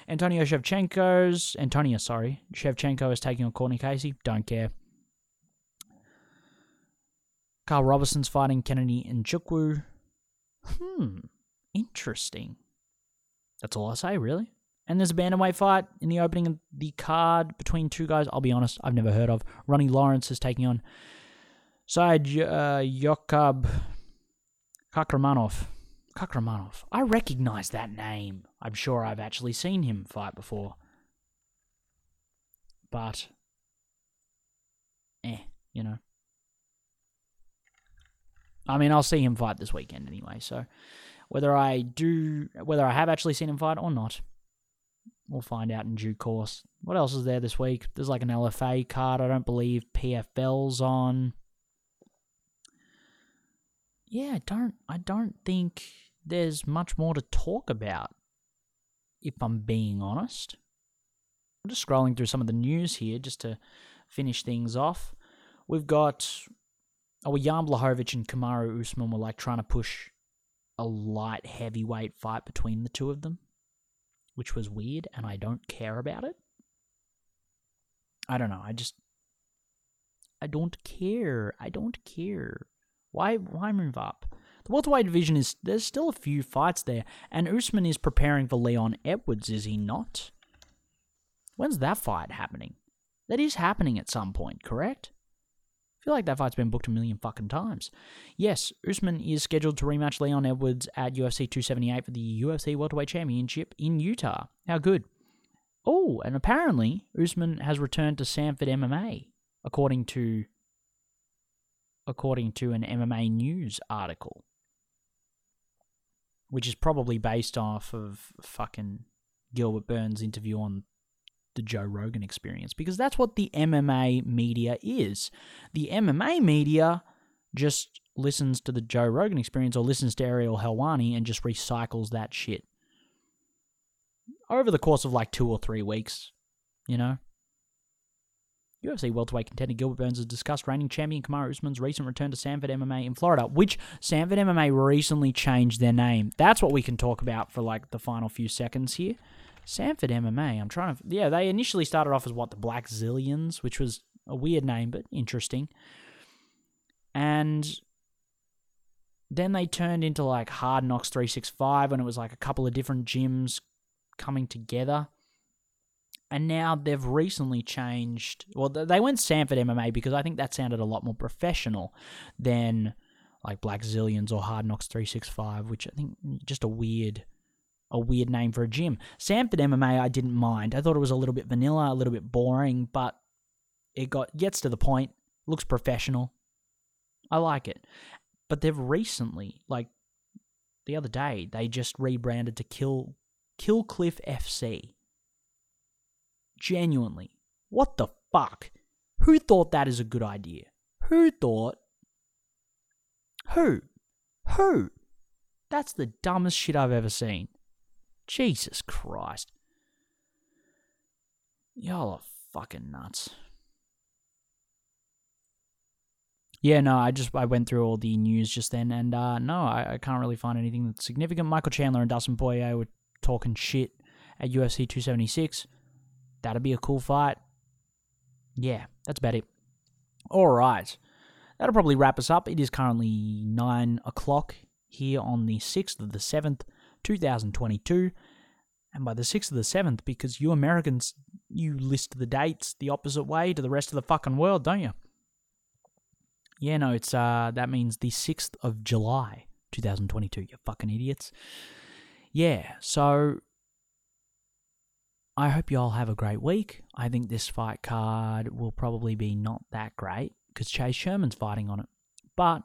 Antonio Shevchenko's Antonia, sorry, Shevchenko is taking on Courtney Casey. Don't care. Carl Roberson's fighting Kennedy Nzechukwu. Hmm, interesting. That's all I say, really. And there's a bantamweight fight in the opening of the card between two guys. I'll be honest, I've never heard of. Ronnie Lawrence is taking on Said uh, Yokub Kakhramonov. Kakhramonov. I recognize that name. I'm sure I've actually seen him fight before. But, eh, you know. I mean, I'll see him fight this weekend anyway, so whether I do, whether I have actually seen him fight or not, we'll find out in due course. What else is there this week? There's like an LFA card. I don't believe PFL's on. Yeah, I don't. I don't think there's much more to talk about. If I'm being honest, I'm just scrolling through some of the news here just to finish things off. We've got oh, Jan Blachowicz and Kamaru Usman were like trying to push a light heavyweight fight between the two of them, which was weird, and I don't care about it. I don't know. I just I don't care. I don't care. Why why move up? The welterweight division is there's still a few fights there, and Usman is preparing for Leon Edwards, is he not? When's that fight happening? That is happening at some point, correct? I feel like that fight's been booked a million fucking times. Yes, Usman is scheduled to rematch Leon Edwards at UFC 278 for the UFC Welterweight Championship in Utah. How good. Oh, and apparently Usman has returned to Sanford MMA, according to according to an MMA news article. Which is probably based off of fucking Gilbert Burns' interview on the Joe Rogan experience because that's what the MMA media is. The MMA media just listens to the Joe Rogan experience or listens to Ariel Helwani and just recycles that shit over the course of like two or three weeks, you know. UFC welterweight contender Gilbert Burns has discussed reigning champion Kamaru Usman's recent return to Sanford MMA in Florida, which Sanford MMA recently changed their name. That's what we can talk about for like the final few seconds here. Sanford MMA. I'm trying to. Yeah, they initially started off as what the Blackzilians, which was a weird name but interesting, and then they turned into like Hard Knocks 365, and it was like a couple of different gyms coming together. And now they've recently changed. Well, they went Sanford MMA because I think that sounded a lot more professional than like Blackzilians or Hard Knocks 365, which I think mm, just a weird a weird name for a gym. Sanford MMA, I didn't mind. I thought it was a little bit vanilla, a little bit boring, but it got gets to the point. Looks professional. I like it. But they've recently, like the other day, they just rebranded to Kill Kill Cliff FC. Genuinely, what the fuck? Who thought that is a good idea? Who thought? Who? Who? That's the dumbest shit I've ever seen. Jesus Christ. Y'all are fucking nuts. Yeah, no, I just I went through all the news just then, and uh, no, I, I can't really find anything that's significant. Michael Chandler and Dustin Poirier were talking shit at UFC 276. That'd be a cool fight. Yeah, that's about it. All right, that'll probably wrap us up. It is currently nine o'clock here on the sixth of the seventh, 2022. And by the 6th of the 7th, because you Americans, you list the dates the opposite way to the rest of the fucking world, don't you? Yeah, no, it's uh that means the 6th of July, 2022, you fucking idiots. Yeah, so I hope you all have a great week. I think this fight card will probably be not that great because Chase Sherman's fighting on it. But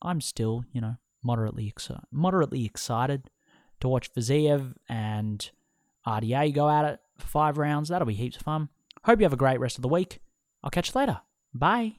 I'm still, you know, moderately exci- moderately excited to watch Fiziev and RDA go at it for five rounds. That'll be heaps of fun. Hope you have a great rest of the week. I'll catch you later. Bye.